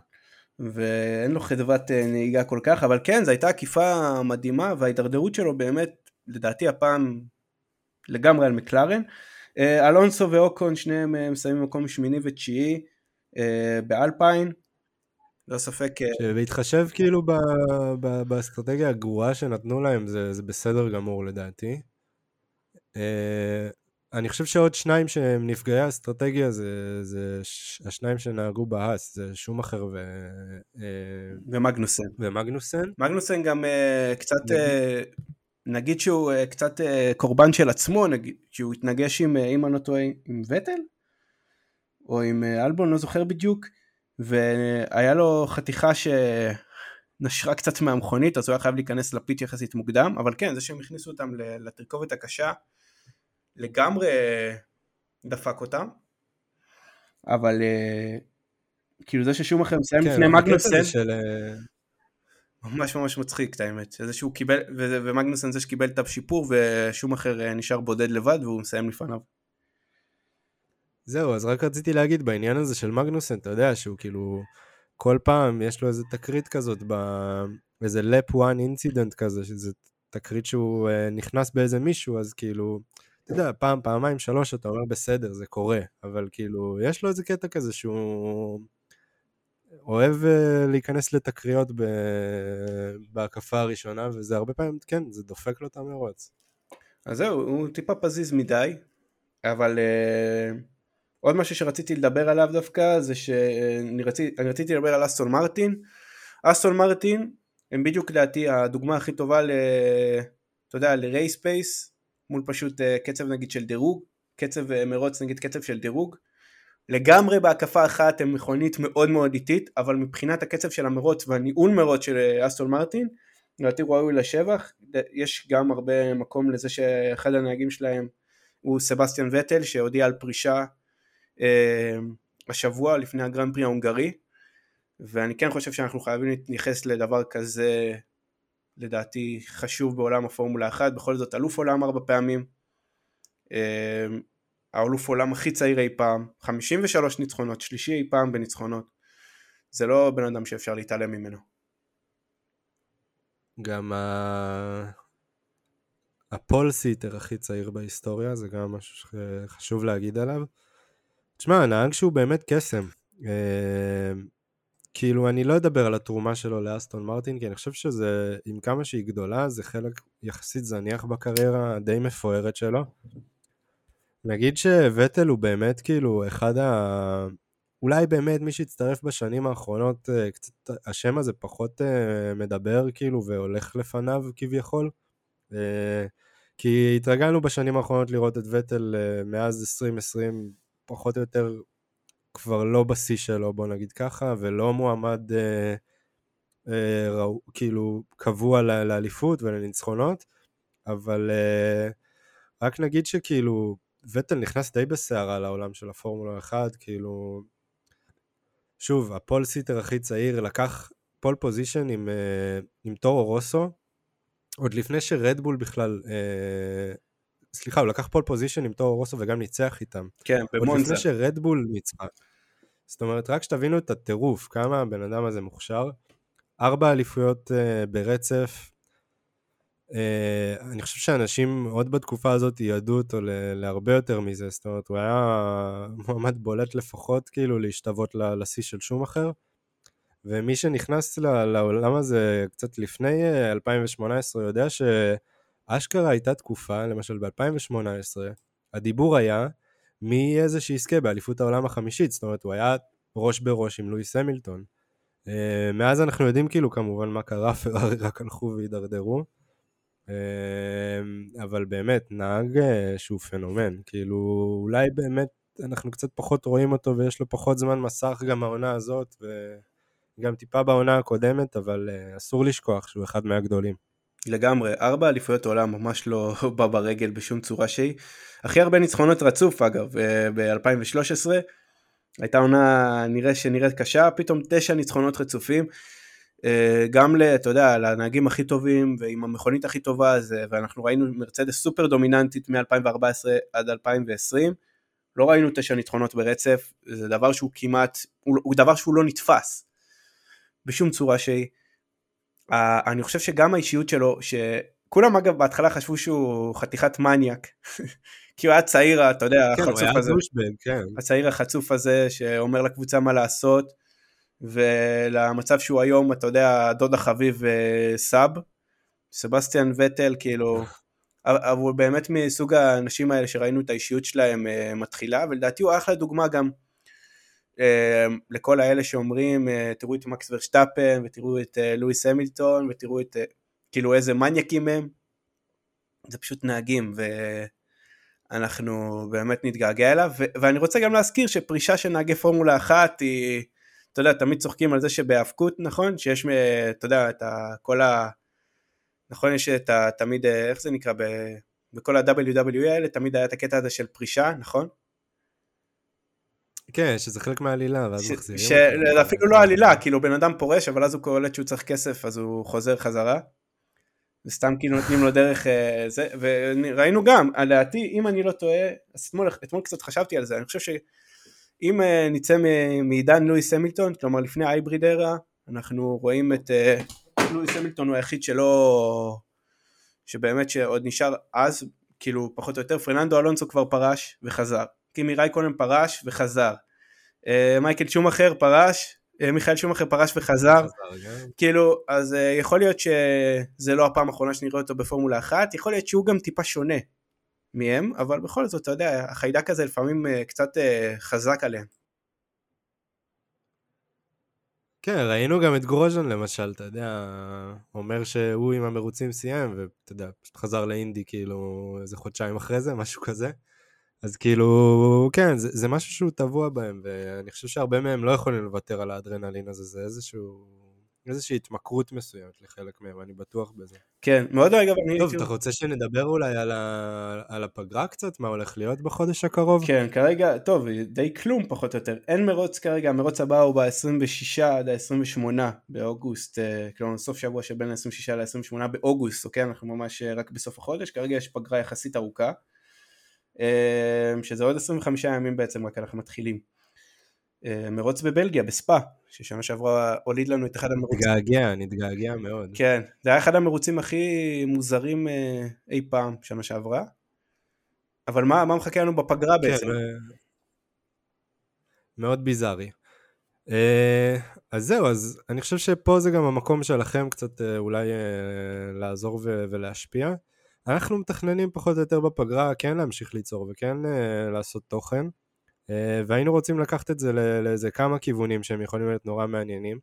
ואין לו חדוות אה, נהיגה כל כך, אבל כן, זו הייתה עקיפה מדהימה, וההידרדרות שלו באמת, לדעתי הפעם לגמרי על מקלרן. אה, אלונסו ואוקון, שניהם מסיימים מקום שמיני ותשיעי באלפיין. לא ספק. בהתחשב כאילו באסטרטגיה הגרועה שנתנו להם, זה, זה בסדר גמור לדעתי. אני חושב שעוד שניים שהם נפגעי אסטרטגיה זה, זה השניים שנהגו בהאס, זה שומאחר ו... אה, ומגנוסן. ומגנוסן. מגנוסן גם uh, קצת, uh, נגיד שהוא uh, קצת uh, קורבן של עצמו, נגיד, שהוא התנגש עם, אם אני לא טועה, עם וטל? או עם uh, אלבון, לא זוכר בדיוק, והיה לו חתיכה שנשרה קצת מהמכונית, אז הוא היה חייב להיכנס לפיט יחסית מוקדם, אבל כן, זה שהם הכניסו אותם לתרכובת הקשה, לגמרי דפק אותם, אבל אה, כאילו זה ששום אחר מסיים כן, לפני מגנוסן, של... אה, ממש ממש מצחיק את האמת, זה שהוא קיבל, ומגנוסן זה שקיבל את השיפור ושום אחר אה, נשאר בודד לבד והוא מסיים לפניו. זהו, אז רק רציתי להגיד בעניין הזה של מגנוסן, אתה יודע שהוא כאילו, כל פעם יש לו איזה תקרית כזאת, באיזה לפ 1 אינסידנט כזה, שזה תקרית שהוא נכנס באיזה מישהו, אז כאילו, אתה יודע, פעם, פעמיים, שלוש, אתה אומר בסדר, זה קורה, אבל כאילו, יש לו איזה קטע כזה שהוא אוהב אה, להיכנס לתקריות בהקפה הראשונה, וזה הרבה פעמים, כן, זה דופק לו את המרוץ. אז זהו, הוא טיפה פזיז מדי, אבל אה, עוד משהו שרציתי לדבר עליו דווקא, זה שאני רצי, רציתי לדבר על אסטון מרטין. אסטון מרטין, הם בדיוק לדעתי הדוגמה הכי טובה ל... אתה יודע, ל race pace, מול פשוט אה, קצב נגיד של דירוג, קצב אה, מרוץ נגיד קצב של דירוג. לגמרי בהקפה אחת הם מכונית מאוד מאוד איטית, אבל מבחינת הקצב של המרוץ והניהול מרוץ של אה, אסטון מרטין, לדעתי ראוי לשבח, יש גם הרבה מקום לזה שאחד הנהגים שלהם הוא סבסטיאן וטל שהודיע על פרישה אה, השבוע לפני הגרנד פרי ההונגרי, ואני כן חושב שאנחנו חייבים להתייחס לדבר כזה לדעתי חשוב בעולם הפורמולה 1, בכל זאת אלוף עולם ארבע פעמים, אה, האלוף עולם הכי צעיר אי פעם, 53 ניצחונות, שלישי אי פעם בניצחונות, זה לא בן אדם שאפשר להתעלם ממנו. גם ה... הפול סיטר הכי צעיר בהיסטוריה, זה גם משהו שחשוב להגיד עליו. תשמע, הנהג שהוא באמת קסם. כאילו, אני לא אדבר על התרומה שלו לאסטון מרטין, כי אני חושב שזה, עם כמה שהיא גדולה, זה חלק יחסית זניח בקריירה הדי מפוארת שלו. נגיד שוטל הוא באמת כאילו אחד ה... אולי באמת מי שהצטרף בשנים האחרונות, אה, קצת השם הזה פחות אה, מדבר כאילו והולך לפניו כביכול. אה, כי התרגלנו בשנים האחרונות לראות את וטל מאז 2020 פחות או יותר כבר לא בשיא שלו, בוא נגיד ככה, ולא מועמד אה, אה, ראו, כאילו קבוע לאליפות ולניצחונות, אבל אה, רק נגיד שכאילו וטל נכנס די בסערה לעולם של הפורמולה 1, כאילו... שוב, ה pole sitter הכי צעיר לקח pole position עם, אה, עם טורו רוסו, עוד לפני שרדבול בכלל, אה, סליחה, הוא לקח pole position עם טורו רוסו וגם ניצח איתם. כן, במונזה. עוד לפני שרדבול ניצחה. זאת אומרת, רק שתבינו את הטירוף, כמה הבן אדם הזה מוכשר. ארבע אליפויות uh, ברצף. Uh, אני חושב שאנשים עוד בתקופה הזאת ידעו אותו להרבה יותר מזה, זאת אומרת, הוא היה מועמד בולט לפחות כאילו להשתוות לשיא של שום אחר. ומי שנכנס לעולם הזה קצת לפני 2018 יודע שאשכרה הייתה תקופה, למשל ב-2018, הדיבור היה מי יהיה זה שיזכה באליפות העולם החמישית, זאת אומרת הוא היה ראש בראש עם לואיס המילטון. אה, מאז אנחנו יודעים כאילו כמובן מה קרה, <laughs> פרארי רק הלכו והידרדרו. אה, אבל באמת, נהג אה, שהוא פנומן, כאילו אולי באמת אנחנו קצת פחות רואים אותו ויש לו פחות זמן מסך גם העונה הזאת וגם טיפה בעונה הקודמת, אבל אסור לשכוח שהוא אחד מהגדולים. לגמרי, ארבע אליפויות עולם ממש לא <laughs> בא ברגל בשום צורה שהיא. הכי הרבה ניצחונות רצוף אגב, ב-2013. הייתה עונה נראה שנראית קשה, פתאום תשע ניצחונות רצופים. אה, גם ל... אתה יודע, לנהגים הכי טובים ועם המכונית הכי טובה, הזה, ואנחנו ראינו מרצדס סופר דומיננטית מ-2014 עד 2020. לא ראינו תשע ניצחונות ברצף, זה דבר שהוא כמעט, הוא, הוא דבר שהוא לא נתפס בשום צורה שהיא. Uh, אני חושב שגם האישיות שלו, שכולם אגב בהתחלה חשבו שהוא חתיכת מניאק, <laughs> כי הוא היה צעיר, אתה יודע, כן, החצוף הזה. דושבן, כן. הצעיר החצוף הזה שאומר לקבוצה מה לעשות, ולמצב שהוא היום, אתה יודע, דוד החביב אה, סאב, סבסטיאן וטל, כאילו, <laughs> אבל באמת מסוג האנשים האלה שראינו את האישיות שלהם אה, מתחילה, ולדעתי הוא אחלה דוגמה גם לכל האלה שאומרים, תראו את מקס ורשטאפן, ותראו את לואיס המילטון, ותראו את, כאילו איזה מניאקים הם, זה פשוט נהגים, ו... אנחנו באמת נתגעגע אליו, ו- ואני רוצה גם להזכיר שפרישה של נהגי פורמולה אחת היא, אתה יודע, תמיד צוחקים על זה שבהאבקות, נכון? שיש, אתה יודע, את כל ה... נכון, יש את ה... תמיד, איך זה נקרא? ב, בכל ה-WWE האלה תמיד היה את הקטע הזה של פרישה, נכון? כן, שזה חלק מהעלילה, ואז מחזירים. זה אפילו לא עלילה, כאילו בן אדם פורש, אבל אז הוא קולט שהוא צריך כסף, אז הוא חוזר חזרה. וסתם כאילו נותנים לו דרך אה, זה, וראינו גם, לדעתי, אם אני לא טועה, אז אתמול, אתמול קצת חשבתי על זה, אני חושב שאם אה, נצא מעידן לואיס המילטון, כלומר לפני אייבריד ארה, אנחנו רואים את אה, לואיס המילטון הוא היחיד שלא, שבאמת שעוד נשאר אז, כאילו פחות או יותר, פרננדו אלונסו כבר פרש וחזר, קימי רייקונן פרש וחזר, מייקל שומאחר פרש אה, מיכאל שומאחר פרש וחזר, כן. כאילו, אז אה, יכול להיות שזה לא הפעם האחרונה שנראה אותו בפורמולה אחת, יכול להיות שהוא גם טיפה שונה מהם, אבל בכל זאת, אתה יודע, החיידק הזה לפעמים אה, קצת חזק עליהם. כן, ראינו גם את גרוז'ן למשל, אתה יודע, אומר שהוא עם המרוצים סיים, ואתה יודע, פשוט חזר לאינדי כאילו איזה חודשיים אחרי זה, משהו כזה. אז כאילו, כן, זה, זה משהו שהוא טבוע בהם, ואני חושב שהרבה מהם לא יכולים לוותר על האדרנלין הזה, זה איזשהו, איזושהי התמכרות מסוימת לחלק מהם, אני בטוח בזה. כן, מאוד אגב, אני... טוב, אתה רוצה שנדבר אולי על, ה... על הפגרה קצת? מה הולך להיות בחודש הקרוב? כן, כרגע, טוב, די כלום פחות או יותר. אין מרוץ כרגע, המרוץ הבא הוא ב-26 עד ה-28 באוגוסט, אה, כלומר סוף שבוע שבין ה-26 ל-28 באוגוסט, אוקיי? אנחנו ממש אה, רק בסוף החודש, כרגע יש פגרה יחסית ארוכה. אמ, שזה עוד 25 ימים בעצם רק אנחנו מתחילים. אמ, מרוץ בבלגיה, בספא, ששנה שעברה הוליד לנו את אחד המרוצים. נתגעגע, נתגעגע מאוד. כן, זה היה אחד המרוצים הכי מוזרים אה, אי פעם שנה שעברה. אבל מה, מה מחכה לנו בפגרה כן, בעצם? מאוד ביזארי. אה, אז זהו, אז אני חושב שפה זה גם המקום שלכם קצת אה, אולי לעזור ולהשפיע. אנחנו מתכננים פחות או יותר בפגרה כן להמשיך ליצור וכן uh, לעשות תוכן, uh, והיינו רוצים לקחת את זה לאיזה כמה כיוונים שהם יכולים להיות נורא מעניינים.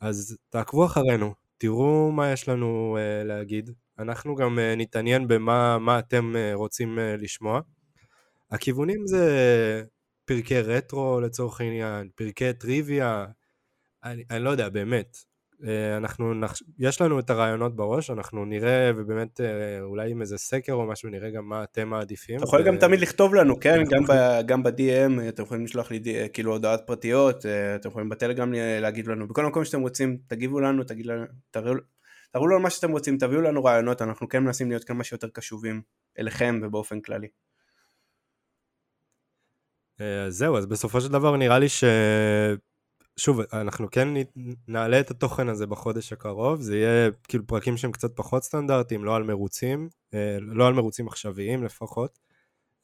אז תעקבו אחרינו, תראו מה יש לנו uh, להגיד, אנחנו גם uh, נתעניין במה אתם uh, רוצים uh, לשמוע. הכיוונים זה פרקי רטרו לצורך העניין, פרקי טריוויה, אני, אני לא יודע, באמת. אה, אנחנו, נחש... יש לנו את הרעיונות בראש, אנחנו נראה, ובאמת אה, אולי עם איזה סקר או משהו, נראה גם מה אתם מעדיפים. אתה יכול ו... גם תמיד לכתוב לנו, כן? גם, ב, גם ב-DM, אתם יכולים לשלוח לי כאילו הודעות פרטיות, אתם יכולים בטלגרם להגיד לנו, בכל מקום שאתם רוצים, תגיבו לנו, תגיד לנו, תראו, תראו לנו מה שאתם רוצים, תביאו לנו רעיונות, אנחנו כן מנסים להיות כמה שיותר קשובים אליכם ובאופן כללי. זהו, אז בסופו של דבר נראה לי ש... שוב, אנחנו כן נעלה את התוכן הזה בחודש הקרוב, זה יהיה כאילו פרקים שהם קצת פחות סטנדרטיים, לא על מרוצים, אה, לא על מרוצים עכשוויים לפחות.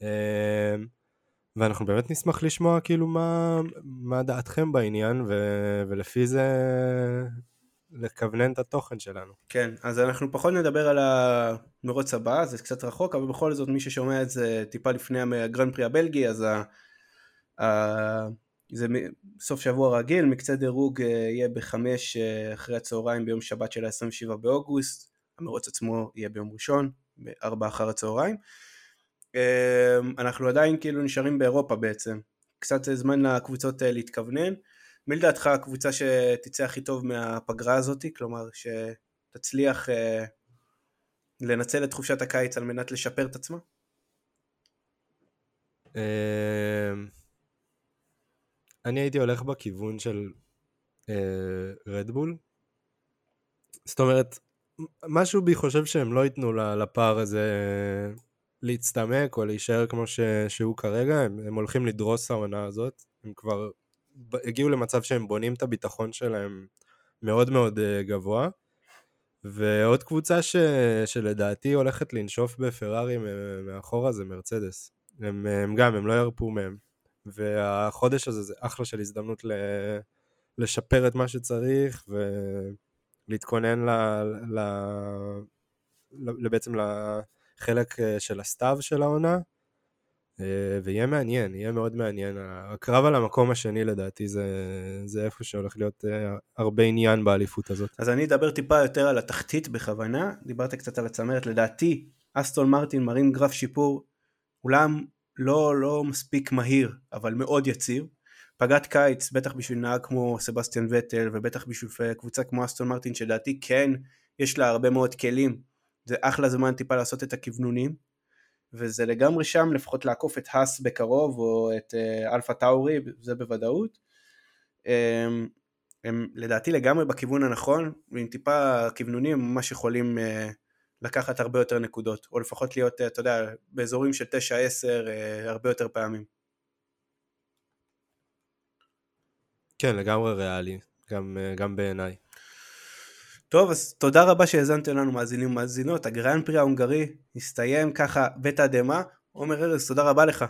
אה, ואנחנו באמת נשמח לשמוע כאילו מה, מה דעתכם בעניין, ו, ולפי זה לכוונן את התוכן שלנו. כן, אז אנחנו פחות נדבר על המרוץ הבא, זה קצת רחוק, אבל בכל זאת מי ששומע את זה טיפה לפני הגרנד פרי הבלגי, אז ה... זה סוף שבוע רגיל, מקצה דירוג אה, יהיה בחמש אה, אחרי הצהריים ביום שבת של ה-27 באוגוסט, המרוץ עצמו יהיה ביום ראשון, בארבע אחר הצהריים. אה, אנחנו עדיין כאילו נשארים באירופה בעצם, קצת זמן לקבוצות להתכוונן. מי לדעתך הקבוצה שתצא הכי טוב מהפגרה הזאת, כלומר שתצליח לנצל את חופשת הקיץ על מנת לשפר את עצמה? אני הייתי הולך בכיוון של רדבול. אה, זאת אומרת, משהו בי חושב שהם לא ייתנו לפער הזה להצטמק או להישאר כמו שהוא כרגע, הם, הם הולכים לדרוס העונה הזאת, הם כבר הגיעו למצב שהם בונים את הביטחון שלהם מאוד מאוד uh, גבוה. ועוד קבוצה ש, שלדעתי הולכת לנשוף בפרארי מאחורה זה מרצדס. הם, הם גם, הם לא ירפו מהם. והחודש הזה זה אחלה של הזדמנות ל... לשפר את מה שצריך ולהתכונן ל... ל... ל... בעצם לחלק אה, של הסתיו של העונה. אה, ויהיה מעניין, יהיה מאוד מעניין. הקרב על המקום השני לדעתי זה, זה איפה שהולך להיות אה, הרבה עניין באליפות הזאת. אז אני אדבר טיפה יותר על התחתית בכוונה, דיברת קצת על הצמרת, לדעתי אסטון מרטין מראים גרף שיפור, אולם לא, לא מספיק מהיר, אבל מאוד יציב. פגרת קיץ, בטח בשביל נהג כמו סבסטיאן וטל, ובטח בשביל קבוצה כמו אסטון מרטין, שלדעתי כן, יש לה הרבה מאוד כלים. זה אחלה זמן טיפה לעשות את הכוונונים, וזה לגמרי שם, לפחות לעקוף את האס בקרוב, או את uh, אלפה טאורי, זה בוודאות. Um, הם לדעתי לגמרי בכיוון הנכון, ועם טיפה כוונונים ממש יכולים uh, לקחת הרבה יותר נקודות, או לפחות להיות, אתה יודע, באזורים של 9-10 אה, הרבה יותר פעמים. כן, לגמרי ריאלי, גם, אה, גם בעיניי. טוב, אז תודה רבה שהאזנתם לנו מאזינים ומאזינות, הגרנד פרי ההונגרי הסתיים ככה בתדהמה. עומר ארז, תודה רבה לך.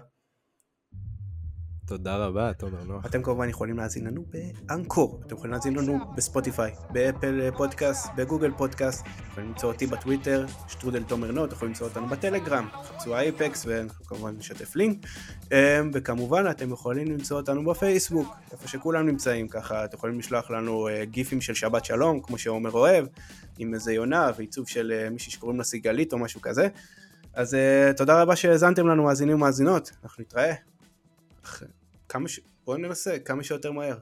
תודה רבה, תומר נוח. אתם כמובן יכולים להאזין לנו באנקור, אתם יכולים להאזין לנו בספוטיפיי, באפל פודקאסט, בגוגל פודקאסט, יכולים למצוא אותי בטוויטר, שטרודל תומר נוח, יכולים למצוא אותנו בטלגרם, חפשו אייפקס וכמובן נשתף לינק, אמ, וכמובן אתם יכולים למצוא אותנו בפייסבוק, איפה שכולם נמצאים ככה, אתם יכולים לשלוח לנו אה, גיפים של שבת שלום, כמו שעומר אוהב, עם איזה יונה ועיצוב של אה, מישהי שקוראים לה סיגלית או משהו כזה. אז uh, תודה רבה שהאזנתם לנו מאזינים ומאזינות, אנחנו נתראה. כמה ש... בואו ננסה כמה שיותר מהר.